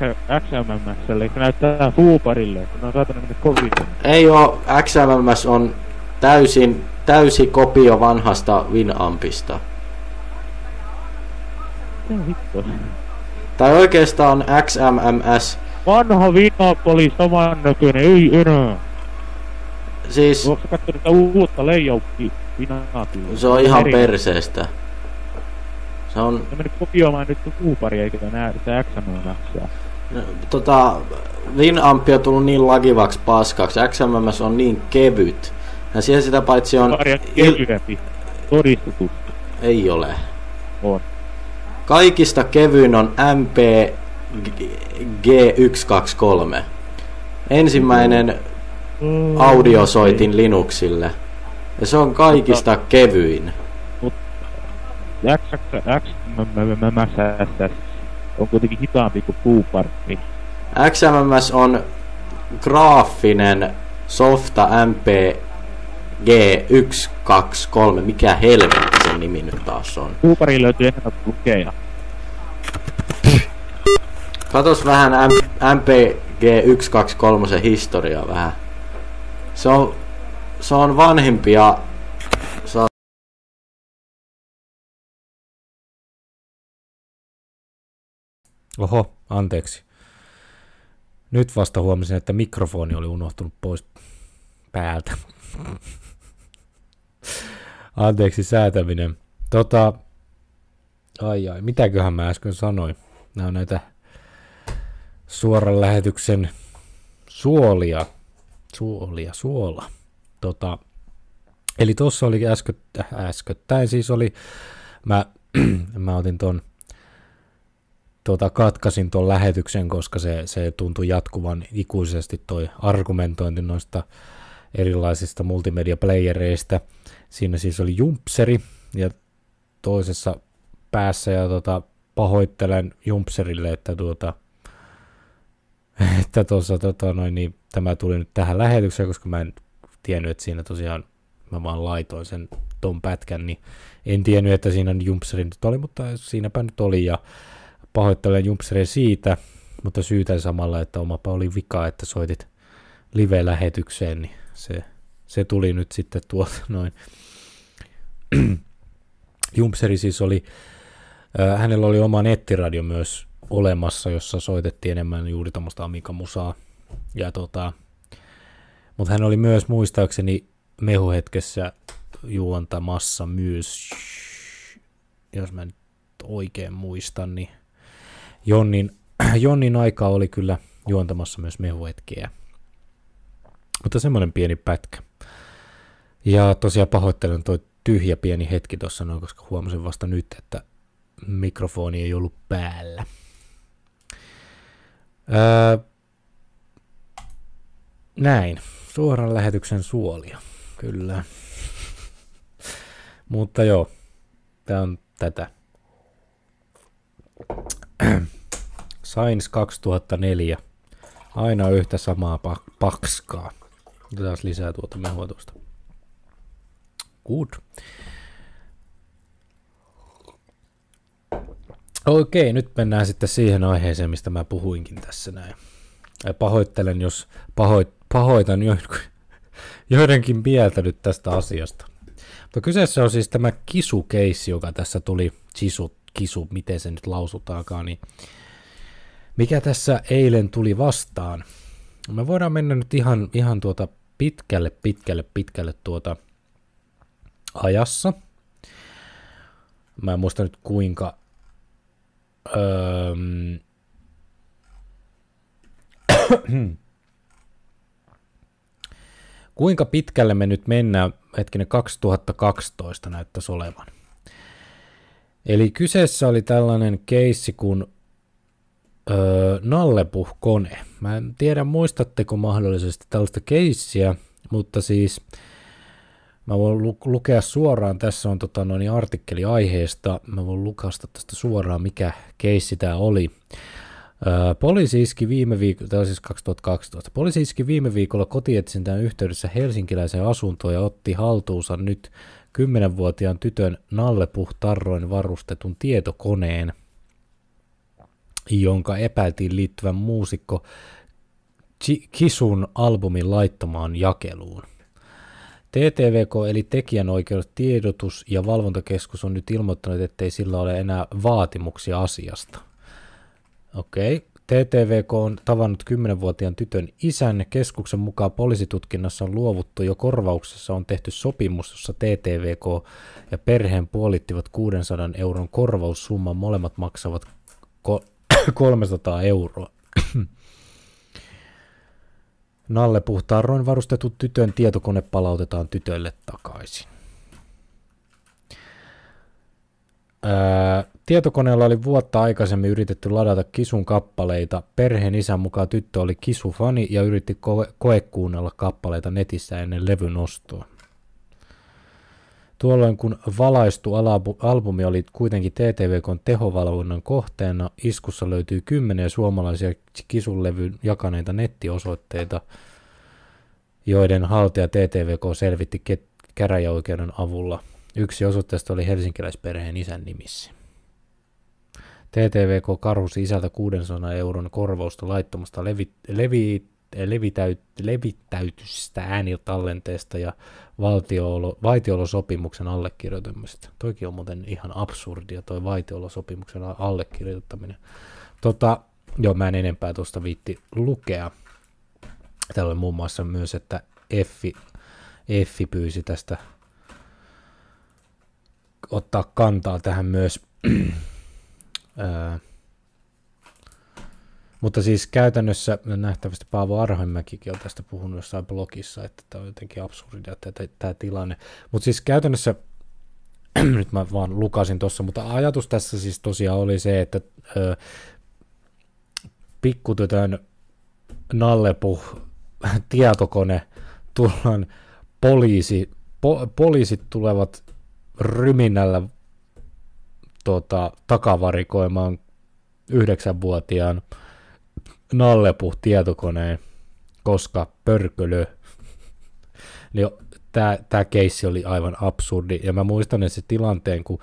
XMMSlle, se näyttää Fuuparille, kun on saatana mennä kovin. Ei oo, XMMS on täysin, täysi kopio vanhasta Winampista. Mitä hittoa? Tai oikeastaan XMMS, Vanha Vinappi oli samannäköinen, ei enää. siis Onko sä kattonut uutta layouttia Vinapilla? se on ihan Eri- perseestä. Se on, Ne meni kopioimaan nyt Fuuparia eikä nää sitä XMMSää. tota, Winamp on tullut niin lagivaksi paskaksi, XMMS on niin kevyt. Ja siihen sitä paitsi on, il, kevyempi. Todistetusti ei ole. on. Kaikista kevyin on MP G123. Ensimmäinen audiosoitin Linuxille. Ja se on kaikista kevyin. XMMS on kuitenkin hitaampi kuin Fuupari. XMMS on graafinen softa MP G123. Mikä helvetti sen nimi nyt taas on? Fuupari löytyy enemmän lukeja. Katos vähän M- MP G123 historiaa vähän. Se on, se on vanhimpia Oho, anteeksi. Nyt vasta huomasin, että mikrofoni oli unohtunut pois päältä. Anteeksi säätäminen. Tota, ai ai, mitäköhän mä äsken sanoin? Nämä on näitä suoran lähetyksen suolia. Suolia, suola. Tota, eli tuossa oli äsköttä, äsköttäin siis oli, mä, mä otin ton tuota, katkasin tuon lähetyksen, koska se, se tuntui jatkuvan ikuisesti toi argumentointi noista erilaisista multimedia-playereista. Siinä siis oli Jumpseri ja toisessa päässä ja tota, pahoittelen Jumpserille, että tuota, että tuossa, tota, noin, niin, tämä tuli nyt tähän lähetykseen, koska mä en tiennyt, että siinä tosiaan mä vaan laitoin sen ton pätkän, niin en tiennyt, että siinä Jumpseri nyt oli, mutta siinäpä nyt oli ja pahoittelen Jumpsere siitä, mutta syytän samalla, että omapa oli vika, että soitit live-lähetykseen, niin se, se tuli nyt sitten tuolta noin. Jumpseri siis oli, äh, hänellä oli oma nettiradio myös olemassa, jossa soitettiin enemmän juuri tämmöistä Amiga-musaa. Ja tota, mutta hän oli myös muistaakseni mehuhetkessä juontamassa myös, jos mä nyt oikein muistan, niin Jonnin, Jonnin aika oli kyllä juontamassa myös mehuhetkiä. Mutta semmoinen pieni pätkä. Ja tosiaan pahoittelen toi tyhjä pieni hetki tuossa noin, koska huomasin vasta nyt, että mikrofoni ei ollut päällä. Öö, näin, suoran lähetyksen suolia, kyllä. Mutta joo, tämä on tätä. Science 2004. Aina yhtä samaa pakskaa. Otetaan lisää tuota mehua tuosta. Good. Okei, nyt mennään sitten siihen aiheeseen, mistä mä puhuinkin tässä näin. Pahoittelen, jos pahoit, pahoitan joidenkin mieltä nyt tästä asiasta. Mutta kyseessä on siis tämä kisukeissi, joka tässä tuli, kisu, kisu, miten se nyt lausutaankaan, niin mikä tässä eilen tuli vastaan? Me voidaan mennä nyt ihan, ihan tuota pitkälle, pitkälle, pitkälle tuota ajassa. Mä en muista nyt kuinka... Öö, kuinka pitkälle me nyt mennään, hetkinen 2012 näyttäisi olevan. Eli kyseessä oli tällainen keissi kuin öö, Nallepuh-kone. Mä en tiedä, muistatteko mahdollisesti tällaista keissiä, mutta siis mä voin lu- lukea suoraan, tässä on tota, noin artikkeli aiheesta, mä voin lukasta tästä suoraan, mikä keissi tämä oli. Poliisi iski viime viikolla, tämä siis 2012, poliisi iski viime viikolla kotietsintään yhteydessä helsinkiläiseen asuntoon ja otti haltuunsa nyt 10-vuotiaan tytön nallepuhtarroin varustetun tietokoneen – jonka epäiltiin liittyvän muusikko Kisun albumin laittomaan jakeluun. TTVK eli tekijänoikeudet tiedotus- ja valvontakeskus on nyt ilmoittanut, ettei sillä ole enää vaatimuksia asiasta. Okei. Okay. TTVK on tavannut 10-vuotiaan tytön isän. Keskuksen mukaan poliisitutkinnassa on luovuttu jo korvauksessa on tehty sopimus, jossa TTVK ja perheen puolittivat 600 euron korvaussumman. Molemmat maksavat 300 euroa. Nalle puhtaarroin varustettu tytön tietokone palautetaan tytölle takaisin. Ää, tietokoneella oli vuotta aikaisemmin yritetty ladata Kisun kappaleita. Perheen isän mukaan tyttö oli Kisu-fani ja yritti koe- koekuunnella kappaleita netissä ennen levyn ostoa. Tuolloin kun valaistu albumi oli kuitenkin TTVKn tehovalvonnan kohteena, iskussa löytyy kymmeniä suomalaisia kisunlevyn jakaneita nettiosoitteita, joiden haltija TTVK selvitti käräjäoikeuden avulla. Yksi osoitteesta oli helsinkiläisperheen isän nimissä. TTVK karhusi isältä 600 euron korvausta laittomasta levi, levi, levittäytystä äänitallenteesta ja valtiolo, vaitiolosopimuksen allekirjoittamista. Toikin on muuten ihan absurdia, toi vaitiolosopimuksen allekirjoittaminen. Tota, joo, mä en enempää tuosta viitti lukea. Täällä oli muun muassa myös, että Effi, Effi pyysi tästä ottaa kantaa tähän myös. Ää, mutta siis käytännössä nähtävästi Paavo Arhoimäkikin on tästä puhunut jossain blogissa, että tämä on jotenkin absurdia tämä, tilanne. Mutta siis käytännössä, nyt mä vaan lukasin tuossa, mutta ajatus tässä siis tosiaan oli se, että ö, pikkutytön nallepuh tietokone tullaan poliisi, po, poliisit tulevat ryminällä tota, takavarikoimaan yhdeksänvuotiaan nallepuh tietokoneen, koska pörkölö. niin tämä, tämä keissi oli aivan absurdi, ja mä muistan se tilanteen, kun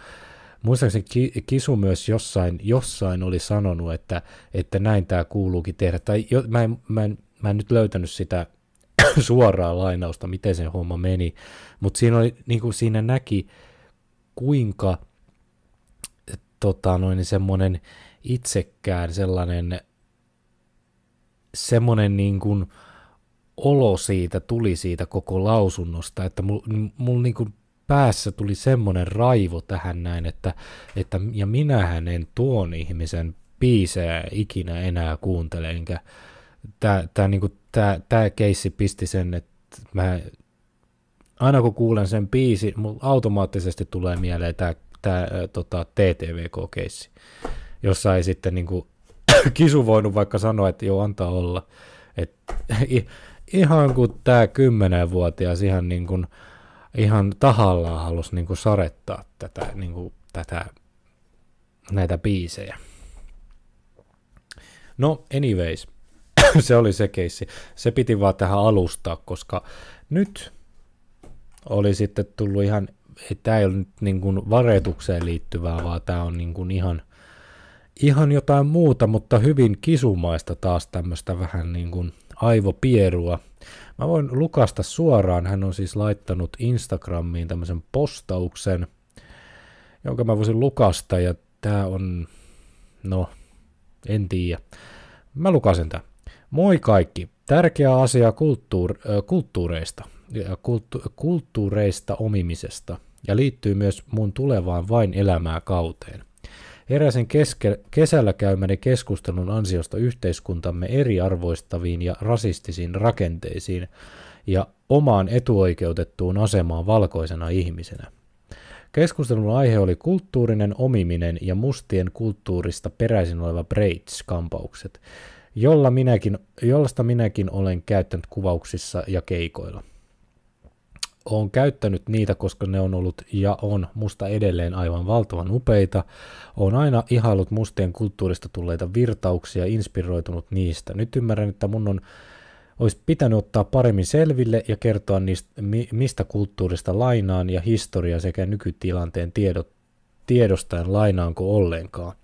muistaakseni Kisu myös jossain, jossain oli sanonut, että, että näin tämä kuuluukin tehdä, tai jo, mä, en, mä, en, mä en nyt löytänyt sitä suoraa lainausta, miten se homma meni, mutta siinä, oli, niin kuin siinä näki, kuinka tota, noin semmoinen itsekään sellainen semmoinen niin kuin olo siitä tuli siitä koko lausunnosta, että mulla mul niin kuin päässä tuli semmoinen raivo tähän näin, että, että ja minähän en tuon ihmisen biisejä ikinä enää kuuntele, enkä tämä, tämä, niin kuin, tämä, tämä keissi pisti sen, että mä aina kun kuulen sen biisi, mulla automaattisesti tulee mieleen tämä, tämä tota, TTVK-keissi, jossa ei sitten niin kuin, kisu voinut vaikka sanoa, että joo, antaa olla. Et, ihan kuin tämä kymmenenvuotias ihan, niin kuin, ihan tahallaan halusi niin kuin sarettaa tätä, niin kuin, tätä, näitä biisejä. No, anyways, se oli se keissi. Se piti vaan tähän alustaa, koska nyt oli sitten tullut ihan, tämä ei ole nyt niin kuin varetukseen liittyvää, vaan tämä on niin kuin ihan – ihan jotain muuta, mutta hyvin kisumaista taas tämmöistä vähän niin kuin aivopierua. Mä voin lukasta suoraan, hän on siis laittanut Instagramiin tämmöisen postauksen, jonka mä voisin lukasta, ja tää on, no, en tiedä. Mä lukasen tämän. Moi kaikki. Tärkeä asia kulttuur, kulttuureista kulttuureista omimisesta ja liittyy myös mun tulevaan vain elämää kauteen. Heräsin keske- kesällä käymäni keskustelun ansiosta yhteiskuntamme eriarvoistaviin ja rasistisiin rakenteisiin ja omaan etuoikeutettuun asemaan valkoisena ihmisenä. Keskustelun aihe oli kulttuurinen omiminen ja mustien kulttuurista peräisin oleva braids-kampaukset, jolla minäkin, jollasta minäkin olen käyttänyt kuvauksissa ja keikoilla – olen käyttänyt niitä, koska ne on ollut ja on musta edelleen aivan valtavan upeita. Olen aina ihailut mustien kulttuurista tulleita virtauksia inspiroitunut niistä. Nyt ymmärrän, että mun on olisi pitänyt ottaa paremmin selville ja kertoa niistä, mistä kulttuurista lainaan ja historia sekä nykytilanteen tiedot, tiedostaen lainaanko ollenkaan.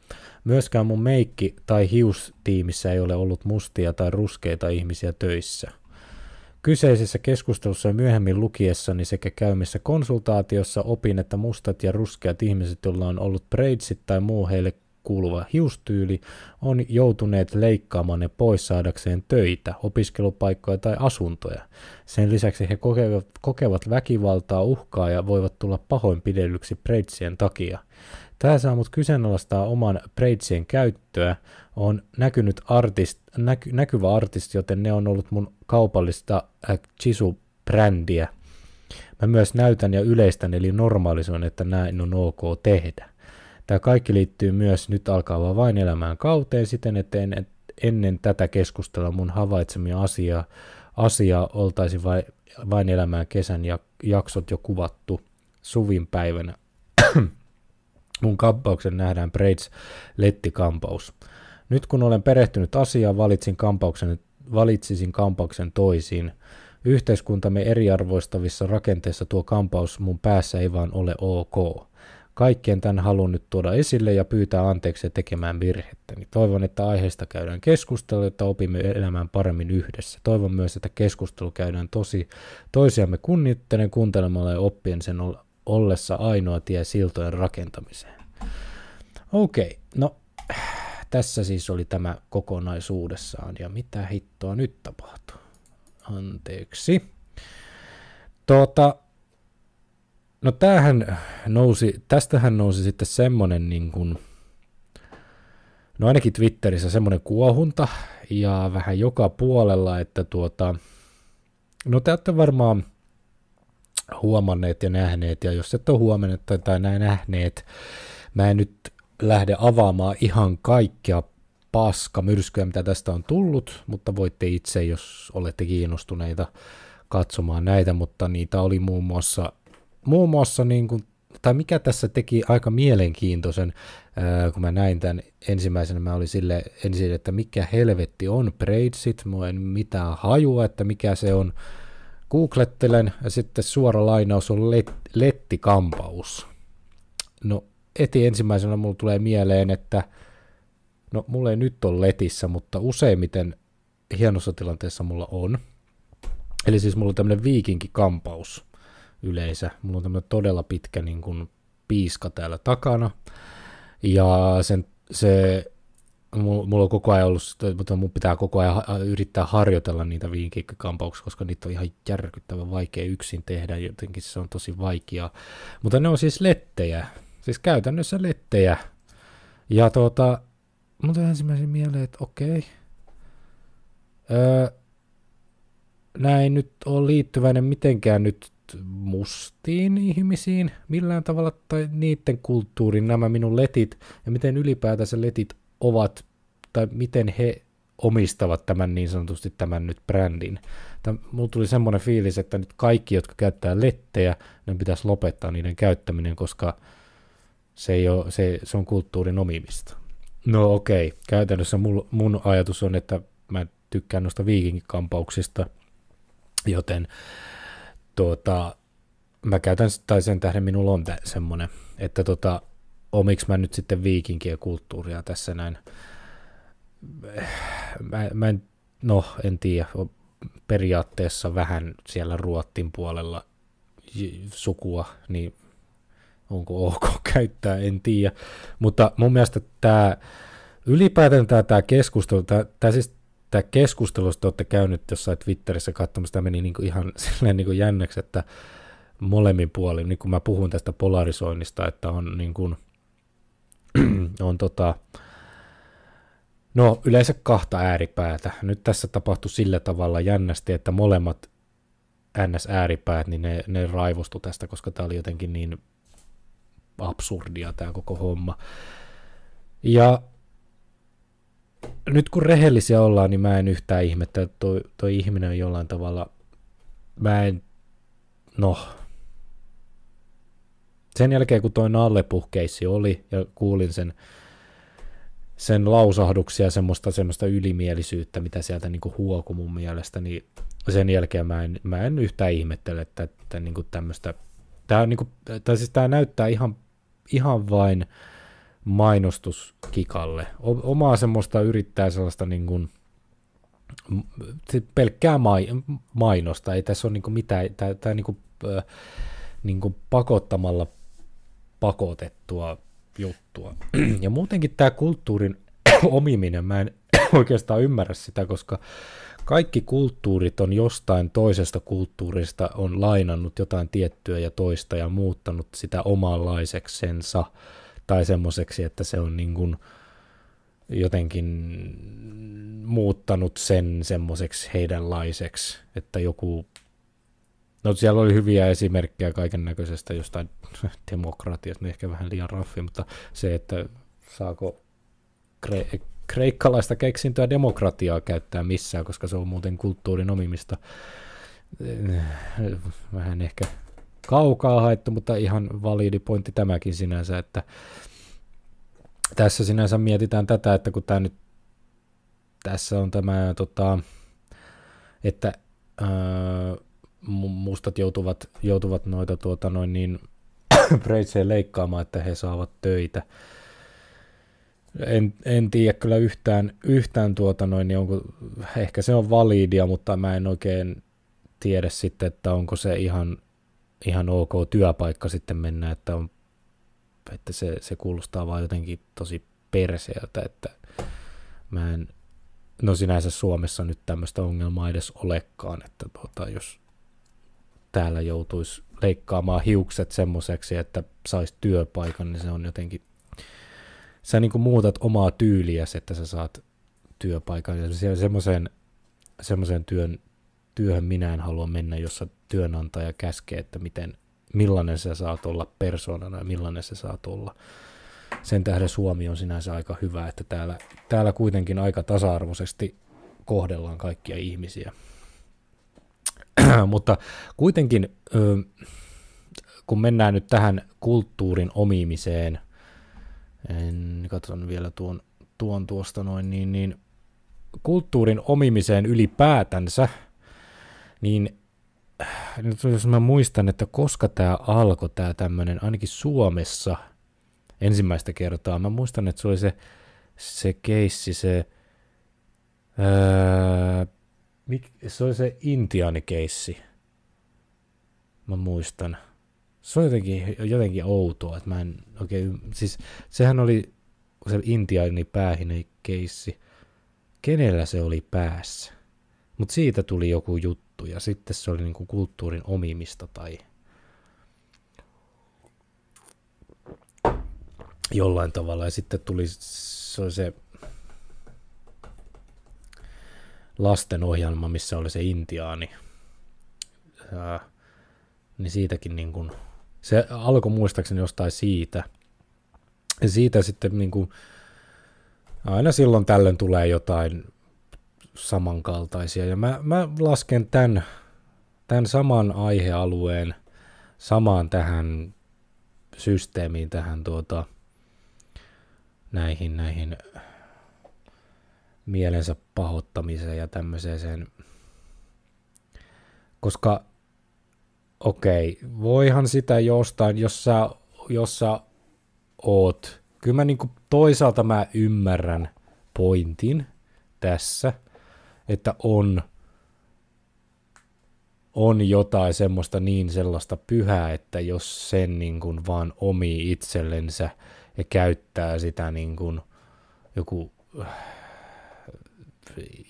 Myöskään mun meikki- tai hiustiimissä ei ole ollut mustia tai ruskeita ihmisiä töissä. Kyseisessä keskustelussa ja myöhemmin lukiessani sekä käymissä konsultaatiossa opin, että mustat ja ruskeat ihmiset, joilla on ollut braidsit tai muu heille kuuluva hiustyyli, on joutuneet leikkaamaan ne pois saadakseen töitä, opiskelupaikkoja tai asuntoja. Sen lisäksi he kokevat, kokevat väkivaltaa, uhkaa ja voivat tulla pahoinpidellyksi braidsien takia. Tämä saa mut kyseenalaistaa oman braidsien käyttöä. On näkynyt artist, näky, näkyvä artisti, joten ne on ollut mun kaupallista äh, Chisu-brändiä. Mä myös näytän ja yleistän, eli normalisoin, että näin on ok tehdä. Tämä kaikki liittyy myös nyt alkaa vain elämään kauteen siten, että en, ennen tätä keskustella mun havaitsemia asiaa, asiaa oltaisi vain, vain elämään kesän ja jaksot jo kuvattu suvin päivänä. mun kampauksen nähdään Braids lettikampaus. Nyt kun olen perehtynyt asiaan, valitsin kampauksen, valitsisin kampauksen toisiin. Yhteiskuntamme eriarvoistavissa rakenteissa tuo kampaus mun päässä ei vaan ole ok. Kaikkien tämän haluan nyt tuoda esille ja pyytää anteeksi tekemään virhettä. Niin toivon, että aiheesta käydään keskustelua, jotta opimme elämään paremmin yhdessä. Toivon myös, että keskustelu käydään tosi toisiamme kunnittelen kuuntelemalla ja oppien sen ollessa ainoa tie siltojen rakentamiseen. Okei, okay, no tässä siis oli tämä kokonaisuudessaan ja mitä hittoa nyt tapahtuu. Anteeksi. Tuota, no tämähän nousi, tästähän nousi sitten semmonen niin kuin, no ainakin Twitterissä semmoinen kuohunta ja vähän joka puolella, että tuota, no te olette varmaan huomanneet ja nähneet, ja jos et ole huomannut tai, tai nähneet, mä en nyt lähde avaamaan ihan kaikkea paska myrskyä, mitä tästä on tullut, mutta voitte itse, jos olette kiinnostuneita katsomaan näitä, mutta niitä oli muun muassa, muun muassa niin kuin, tai mikä tässä teki aika mielenkiintoisen, kun mä näin tämän ensimmäisenä, mä olin sille ensin, että mikä helvetti on Braidsit, mä en mitään hajua, että mikä se on, googlettelen, ja sitten suora lainaus on let, lettikampaus. No, eti ensimmäisenä mulla tulee mieleen, että no mulla ei nyt ole letissä, mutta useimmiten hienossa tilanteessa mulla on. Eli siis mulla on tämmöinen viikinkikampaus yleisö. Mulla on tämmöinen todella pitkä niin kuin, piiska täällä takana. Ja sen, se, mulla on koko ajan ollut, mutta mun pitää koko ajan yrittää harjoitella niitä viikinkikampauksia, koska niitä on ihan järkyttävän vaikea yksin tehdä, jotenkin se on tosi vaikeaa. Mutta ne on siis lettejä, Siis käytännössä lettejä. Ja tuota, mun tuli ensimmäisen mieleen, että okei. Öö, näin nyt on liittyväinen mitenkään nyt mustiin ihmisiin millään tavalla tai niiden kulttuurin nämä minun letit ja miten ylipäätänsä letit ovat tai miten he omistavat tämän niin sanotusti tämän nyt brändin. Mulla tuli semmoinen fiilis, että nyt kaikki, jotka käyttää lettejä, ne pitäisi lopettaa niiden käyttäminen, koska se, ei ole, se, se on kulttuurin omimista. No okei, okay. käytännössä mul, mun ajatus on, että mä tykkään noista viikinkikampauksista, joten tuota, mä käytän, tai sen tähden minulla on semmoinen, että tota, omiksi mä nyt sitten viikinkiä kulttuuria tässä näin. Mä, mä en, no en tiedä, periaatteessa vähän siellä Ruottin puolella sukua, niin onko ok käyttää, en tiedä. Mutta mun mielestä tämä ylipäätään tämä, keskustelu, tämä siis tämä keskustelu, jos te olette käynyt jossain Twitterissä katsomassa, tämä meni niin kuin ihan silleen niin kuin jännäksi, että molemmin puolin, niin kuin mä puhun tästä polarisoinnista, että on niin kuin, on tota, no yleensä kahta ääripäätä. Nyt tässä tapahtui sillä tavalla jännästi, että molemmat NS-ääripäät, niin ne, ne raivostu tästä, koska tämä oli jotenkin niin absurdia tämä koko homma. Ja nyt kun rehellisiä ollaan, niin mä en yhtään ihmettä, että toi, toi ihminen on jollain tavalla, mä en, no, sen jälkeen kun toi nallepuhkeissi oli ja kuulin sen, sen lausahduksia, semmoista, semmoista ylimielisyyttä, mitä sieltä niinku huoku mun mielestä, niin sen jälkeen mä en, mä en yhtään ihmettele, että, että niinku tämmöistä, tää, niinku, tai siis tää näyttää ihan ihan vain mainostuskikalle. Omaa semmoista yrittää sellaista niin kuin, pelkkää mai, mainosta, ei tässä ole niin kuin mitään, tämä, tämä niin kuin, niin kuin pakottamalla pakotettua juttua. Ja muutenkin tämä kulttuurin omiminen, mä en oikeastaan ymmärrä sitä, koska kaikki kulttuurit on jostain toisesta kulttuurista, on lainannut jotain tiettyä ja toista ja muuttanut sitä omanlaiseksensa tai semmoiseksi, että se on niin kuin jotenkin muuttanut sen semmoiseksi heidänlaiseksi, että joku No siellä oli hyviä esimerkkejä kaiken näköisestä jostain demokratiasta, ehkä vähän liian raffi, mutta se, että saako kreikkalaista keksintöä demokratiaa käyttää missään, koska se on muuten kulttuurin omimista. Vähän ehkä kaukaa haettu, mutta ihan validi pointti tämäkin sinänsä, että tässä sinänsä mietitään tätä, että kun tämä nyt tässä on tämä, tota, että ää, mustat joutuvat, joutuvat noita tuota, noin niin, Braidsia leikkaamaan, että he saavat töitä. En, en tiedä kyllä yhtään, yhtään tuota noin, niin onko, ehkä se on validia, mutta mä en oikein tiedä sitten, että onko se ihan, ihan ok työpaikka sitten mennä, että, on, että se, se kuulostaa vaan jotenkin tosi perseeltä, että mä en, no sinänsä Suomessa nyt tämmöistä ongelmaa edes olekaan, että tuota, jos täällä joutuisi leikkaamaan hiukset semmoiseksi, että saisi työpaikan, niin se on jotenkin, sä niin kuin muutat omaa tyyliäsi, että sä saat työpaikan. Ja semmoiseen, semmoiseen työn, työhön minä en halua mennä, jossa työnantaja käskee, että miten, millainen sä saat olla persoonana ja millainen sä saat olla. Sen tähden Suomi on sinänsä aika hyvä, että täällä, täällä kuitenkin aika tasa-arvoisesti kohdellaan kaikkia ihmisiä. Mutta kuitenkin, kun mennään nyt tähän kulttuurin omimiseen, en katson vielä tuon, tuon tuosta noin, niin, niin kulttuurin omimiseen ylipäätänsä, niin jos mä muistan, että koska tämä alkoi, tämä tämmöinen, ainakin Suomessa ensimmäistä kertaa, mä muistan, että se oli se, se keissi, se, öö, se oli se intiaanikeissi. Mä muistan. Se on jotenkin, jotenkin outoa, että mä en oikein, siis sehän oli se intiaani päähinen keissi. Kenellä se oli päässä? Mutta siitä tuli joku juttu ja sitten se oli niinku kulttuurin omimista tai jollain tavalla. Ja sitten tuli se, se lastenohjelma, missä oli se intiaani. Ja, niin siitäkin niin kuin, se alkoi muistaakseni jostain siitä. Ja siitä sitten niin kuin, aina silloin tällöin tulee jotain samankaltaisia. Ja mä, mä lasken tämän, tämän saman aihealueen samaan tähän systeemiin, tähän tuota, näihin, näihin mielensä pahoittamiseen ja tämmöiseen sen, koska okei, okay, voihan sitä jostain, jos sä, jos sä oot, kyllä mä niinku toisaalta mä ymmärrän pointin tässä, että on, on jotain semmoista niin sellaista pyhää, että jos sen niin kuin vaan omi itsellensä ja käyttää sitä niin kuin joku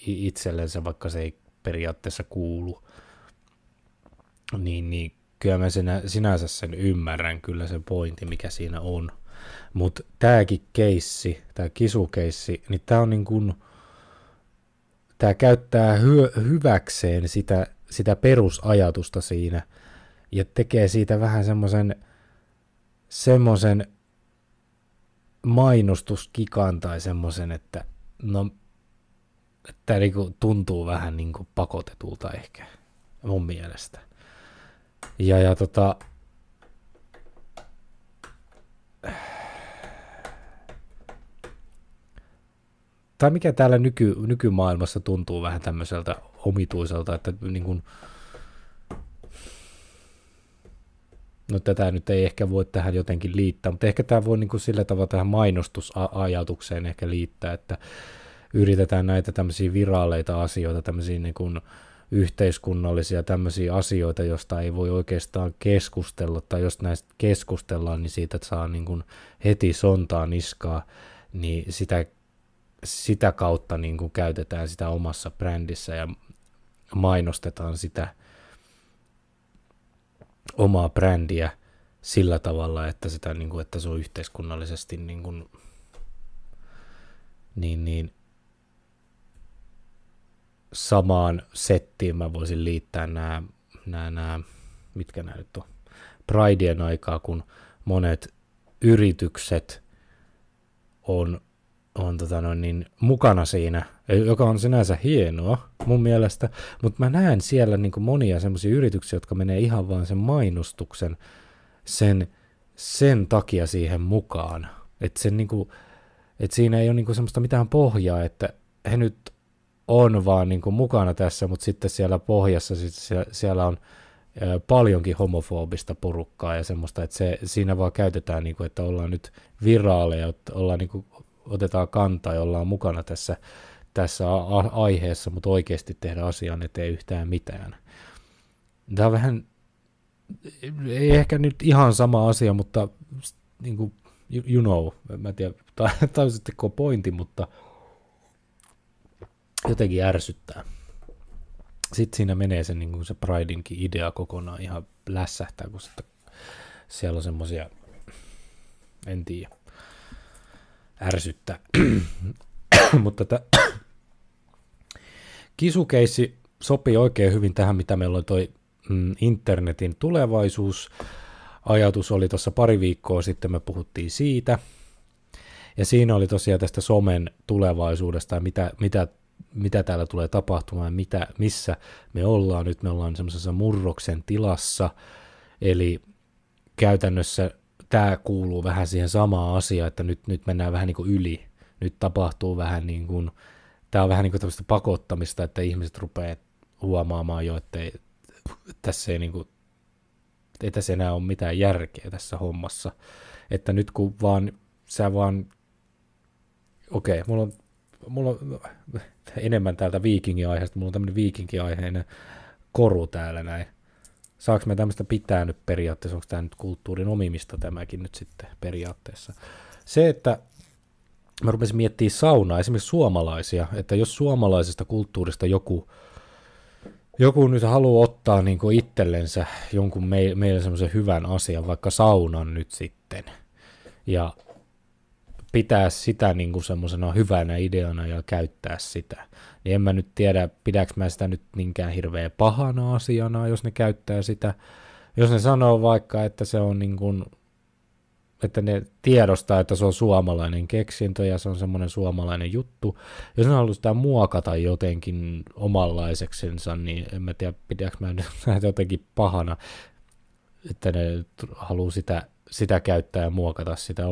itsellensä, vaikka se ei periaatteessa kuulu, niin, niin kyllä mä sinä, sinänsä sen ymmärrän, kyllä se pointti, mikä siinä on. Mutta tämäkin keissi, tämä kisukeissi, niin tämä on niin kuin, tämä käyttää hyö, hyväkseen sitä, sitä perusajatusta siinä ja tekee siitä vähän semmoisen semmoisen mainostuskikan tai semmoisen, että no tämä niinku tuntuu vähän niinku pakotetulta ehkä mun mielestä. Ja, ja tota, tai mikä täällä nyky, nykymaailmassa tuntuu vähän tämmöiseltä omituiselta, että niin kuin, no tätä nyt ei ehkä voi tähän jotenkin liittää, mutta ehkä tämä voi niin kuin sillä tavalla tähän mainostusajatukseen ehkä liittää, että yritetään näitä tämmöisiä viraaleita asioita, tämmöisiä niin kuin yhteiskunnallisia tämmöisiä asioita, joista ei voi oikeastaan keskustella, tai jos näistä keskustellaan, niin siitä saa niin kuin heti sontaa niskaa, niin sitä, sitä kautta niin kuin käytetään sitä omassa brändissä ja mainostetaan sitä omaa brändiä sillä tavalla, että, sitä, niin kuin, että se on yhteiskunnallisesti niin, kuin, niin, niin samaan settiin. Mä voisin liittää nämä, nämä, nämä mitkä nämä nyt on, Prideen aikaa, kun monet yritykset on, on tota noin, niin mukana siinä, joka on sinänsä hienoa mun mielestä, mutta mä näen siellä niin monia semmoisia yrityksiä, jotka menee ihan vaan sen mainostuksen sen, sen takia siihen mukaan. Että niin et siinä ei ole niin semmoista mitään pohjaa, että he nyt on vaan niin kuin mukana tässä, mutta sitten siellä pohjassa sit siellä on paljonkin homofobista porukkaa ja semmoista, että se, siinä vaan käytetään, niin kuin, että ollaan nyt viraaleja, että ollaan, niin kuin, otetaan kantaa ja ollaan mukana tässä, tässä aiheessa, mutta oikeasti tehdä asian eteen yhtään mitään. Tämä on vähän, ei ehkä nyt ihan sama asia, mutta niin kuin, you, know, mä en tiedä, tajusitteko pointti, mutta jotenkin ärsyttää sitten siinä menee se, niin se Prideinkin idea kokonaan ihan lässähtää, kun sitten siellä on semmoisia, en tiedä, ärsyttää. Mutta tämä kisukeissi sopii oikein hyvin tähän, mitä meillä on toi mm, internetin tulevaisuus. Ajatus oli tuossa pari viikkoa sitten, me puhuttiin siitä. Ja siinä oli tosiaan tästä somen tulevaisuudesta mitä, mitä mitä täällä tulee tapahtumaan, mitä, missä me ollaan. Nyt me ollaan semmoisessa murroksen tilassa, eli käytännössä tämä kuuluu vähän siihen samaan asiaan, että nyt, nyt mennään vähän niin kuin yli. Nyt tapahtuu vähän niin kuin, tämä on vähän niin kuin tämmöistä pakottamista, että ihmiset rupeaa huomaamaan jo, että ei, tässä ei niin kuin, ei tässä enää ole mitään järkeä tässä hommassa. Että nyt kun vaan, sä vaan, okei, okay, mulla on mulla on enemmän täältä viikingi-aiheesta, mulla on tämmöinen viikingi-aiheinen koru täällä näin. Saanko me tämmöistä pitää nyt periaatteessa, onko tämä nyt kulttuurin omimista tämäkin nyt sitten periaatteessa. Se, että mä rupesin miettimään saunaa, esimerkiksi suomalaisia, että jos suomalaisesta kulttuurista joku, joku nyt haluaa ottaa niin kuin itsellensä jonkun me, meille semmoisen hyvän asian, vaikka saunan nyt sitten, ja pitää sitä niin kuin semmoisena hyvänä ideana ja käyttää sitä. Niin en mä nyt tiedä, pidääkö mä sitä nyt niinkään hirveä pahana asiana, jos ne käyttää sitä. Jos ne sanoo vaikka, että se on niin kuin, että ne tiedostaa, että se on suomalainen keksintö ja se on semmoinen suomalainen juttu. Jos ne haluaa sitä muokata jotenkin omanlaiseksensa, niin en mä tiedä, pidääkö mä nyt jotenkin pahana, että ne haluaa sitä sitä käyttää ja muokata sitä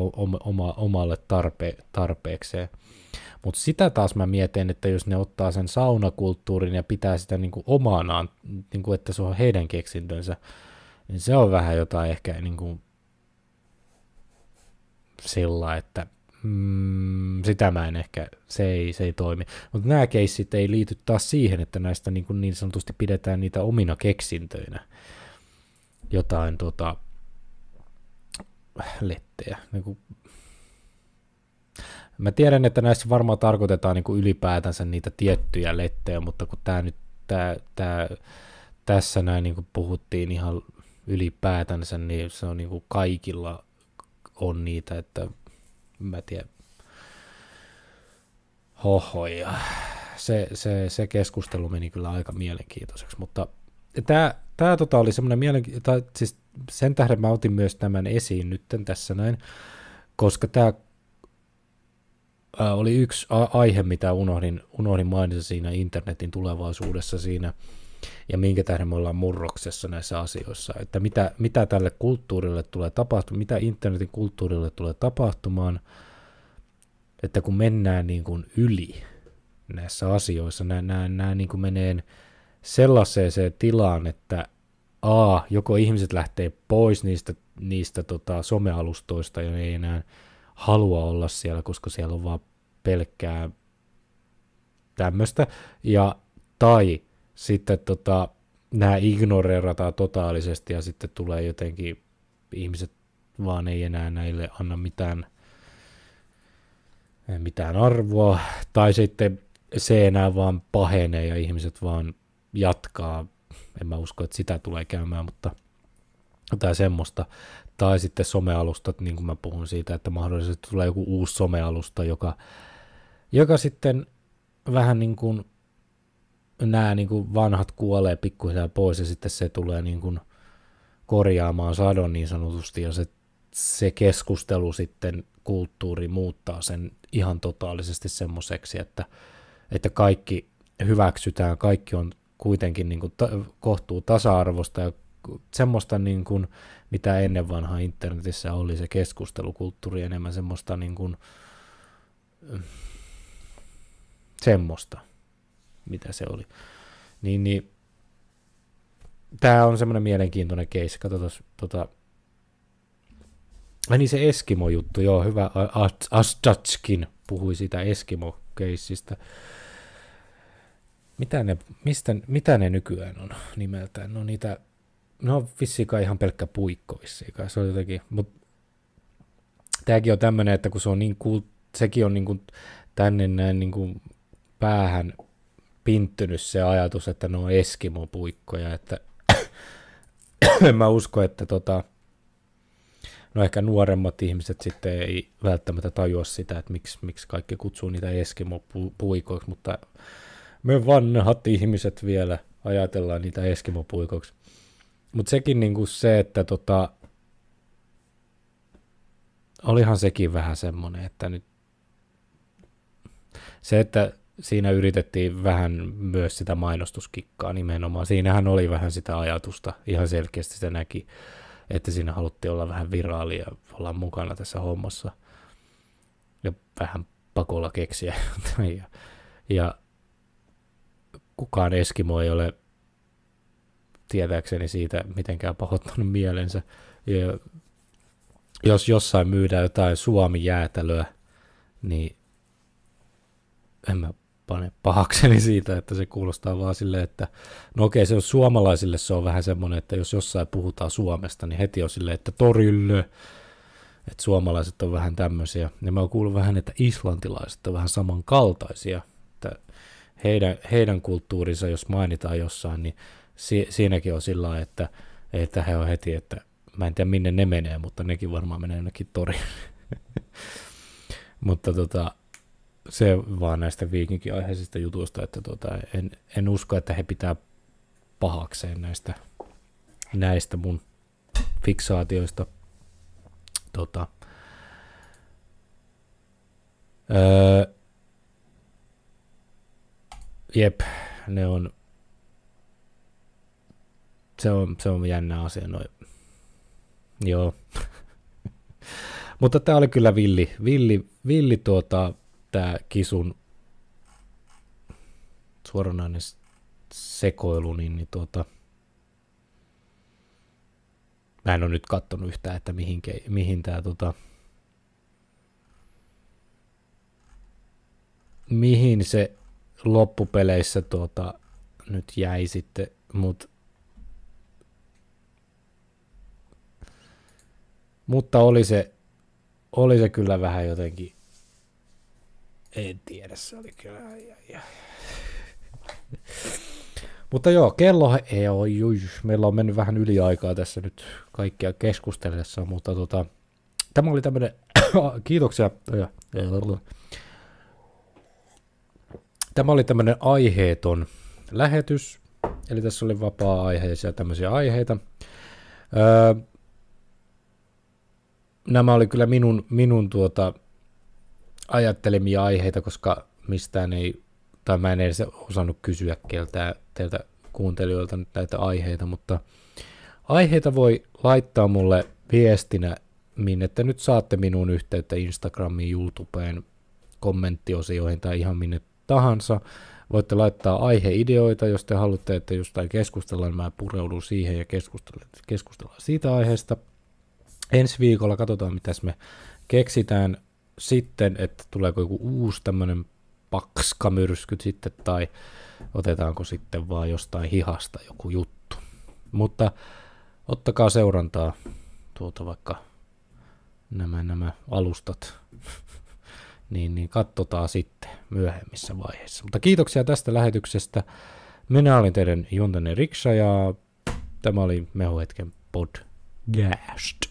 oma, omalle tarpe, tarpeekseen. Mutta sitä taas mä mietin, että jos ne ottaa sen saunakulttuurin ja pitää sitä niinku omanaan, niinku että se on heidän keksintönsä, niin se on vähän jotain ehkä niinku sillä, että mm, sitä mä en ehkä, se ei, se ei toimi. Mutta nämä keissit ei liity taas siihen, että näistä niin, niin sanotusti pidetään niitä omina keksintöinä. Jotain tota, lettejä. Niin kuin Mä tiedän, että näissä varmaan tarkoitetaan niin kuin ylipäätänsä niitä tiettyjä lettejä, mutta kun tämä nyt tää, tää, tässä näin niin kuin puhuttiin ihan ylipäätänsä, niin se on niin kuin kaikilla on niitä, että mä tiedän, hohoja. Se, se, se keskustelu meni kyllä aika mielenkiintoiseksi, mutta tämä, tämä tota oli semmoinen mielenkiintoinen, siis sen tähden mä otin myös tämän esiin nyt tässä näin, koska tämä oli yksi aihe, mitä unohdin, unohdin mainita siinä internetin tulevaisuudessa siinä, ja minkä tähden me ollaan murroksessa näissä asioissa, että mitä, mitä tälle kulttuurille tulee tapahtumaan, mitä internetin kulttuurille tulee tapahtumaan, että kun mennään niin kuin yli näissä asioissa, nämä, nämä, nämä niin kuin menee sellaiseen tilaan, että A, joko ihmiset lähtee pois niistä, niistä tota, somealustoista ja ne ei enää halua olla siellä, koska siellä on vaan pelkkää tämmöistä, ja tai sitten tota, nämä ignoreerataan totaalisesti ja sitten tulee jotenkin, ihmiset vaan ei enää näille anna mitään, mitään arvoa, tai sitten se enää vaan pahenee ja ihmiset vaan jatkaa en mä usko, että sitä tulee käymään, mutta tai semmoista. Tai sitten somealustat, niin kuin mä puhun siitä, että mahdollisesti tulee joku uusi somealusta, joka, joka sitten vähän niin kuin nämä niin kuin vanhat kuolee pikkuhiljaa pois ja sitten se tulee niin kuin korjaamaan sadon niin sanotusti ja se, se keskustelu sitten kulttuuri muuttaa sen ihan totaalisesti semmoiseksi, että, että kaikki hyväksytään, kaikki on kuitenkin niin kuin ta- kohtuu tasa-arvosta ja semmoista, niin kuin, mitä ennen vanhaa internetissä oli se keskustelukulttuuri, enemmän semmoista niin kuin, semmoista, mitä se oli. Niin, niin tämä on semmoinen mielenkiintoinen case. Katsotaan, tota, Ai niin se Eskimo-juttu, joo, hyvä. Astatskin puhui sitä Eskimo-keissistä. Mitä ne, mistä, mitä ne nykyään on nimeltään? No niitä, no vissiinkaan ihan pelkkä puikko vissiinkaan. Se on jotenkin, mutta tämäkin on tämmöinen, että kun se on niin kuin, sekin on niin kuin tänne näin niin kuin päähän pinttynyt se ajatus, että ne on Eskimo-puikkoja, että en mä usko, että tota, no ehkä nuoremmat ihmiset sitten ei välttämättä tajua sitä, että miksi, miksi kaikki kutsuu niitä Eskimo-puikoiksi, mutta me vanhat ihmiset vielä ajatellaan niitä Eskimo-puikoiksi. Mutta sekin niinku se, että tota, olihan sekin vähän semmoinen, että nyt se, että siinä yritettiin vähän myös sitä mainostuskikkaa nimenomaan. Siinähän oli vähän sitä ajatusta, ihan selkeästi se näki, että siinä haluttiin olla vähän viraali ja olla mukana tässä hommassa ja vähän pakolla keksiä. ja, ja kukaan Eskimo ei ole tietääkseni siitä mitenkään pahoittanut mielensä. Ja jos jossain myydään jotain Suomi-jäätelöä, niin en mä pane pahakseni siitä, että se kuulostaa vaan silleen, että no okei, se on suomalaisille se on vähän semmoinen, että jos jossain puhutaan Suomesta, niin heti on silleen, että torille, että suomalaiset on vähän tämmöisiä. Ja mä oon kuullut vähän, että islantilaiset on vähän samankaltaisia, heidän, heidän kulttuurinsa, jos mainitaan jossain, niin si, siinäkin on sillä että, että he on heti, että mä en tiedä minne ne menee, mutta nekin varmaan menee jonnekin toriin. mutta tota, se vaan näistä viikinkiaiheisista jutuista, että tota, en, en usko, että he pitää pahakseen näistä, näistä mun fiksaatioista. Tota, öö, jep, ne on, se on, se on jännä asia. Noin. Joo. Mutta tämä oli kyllä villi, villi, villi tuota, tämä kisun suoranainen sekoilu, niin, niin tuota, mä en ole nyt katsonut yhtään, että mihin, mihin tämä tota, mihin se loppupeleissä tuota, nyt jäi sitten, mutta mutta oli se, oli se kyllä vähän jotenkin en tiedä, se oli kyllä... Ai, ai, ai. Mutta joo, kello ei ole, juj, meillä on mennyt vähän yli aikaa tässä nyt kaikkia keskustellessa, mutta tota, tämä oli tämmöinen, kiitoksia, tämä oli tämmöinen aiheeton lähetys, eli tässä oli vapaa-aiheisia tämmöisiä aiheita. Öö, nämä oli kyllä minun, minun tuota, ajattelemia aiheita, koska mistään ei, tai mä en edes osannut kysyä keltä, teiltä kuuntelijoilta nyt näitä aiheita, mutta aiheita voi laittaa mulle viestinä, minne te nyt saatte minun yhteyttä Instagramiin, YouTubeen, kommenttiosioihin tai ihan minne tahansa. Voitte laittaa aiheideoita, jos te haluatte, että jostain keskustellaan, mä pureudun siihen ja keskustellaan, keskustellaan siitä aiheesta. Ensi viikolla katsotaan, mitä me keksitään sitten, että tuleeko joku uusi tämmöinen pakskamyrsky sitten, tai otetaanko sitten vaan jostain hihasta joku juttu. Mutta ottakaa seurantaa tuota vaikka nämä, nämä alustat, niin, niin katsotaan sitten myöhemmissä vaiheissa. Mutta kiitoksia tästä lähetyksestä. Minä olin teidän Juntanen Riksa ja tämä oli Mehuhetken podcast.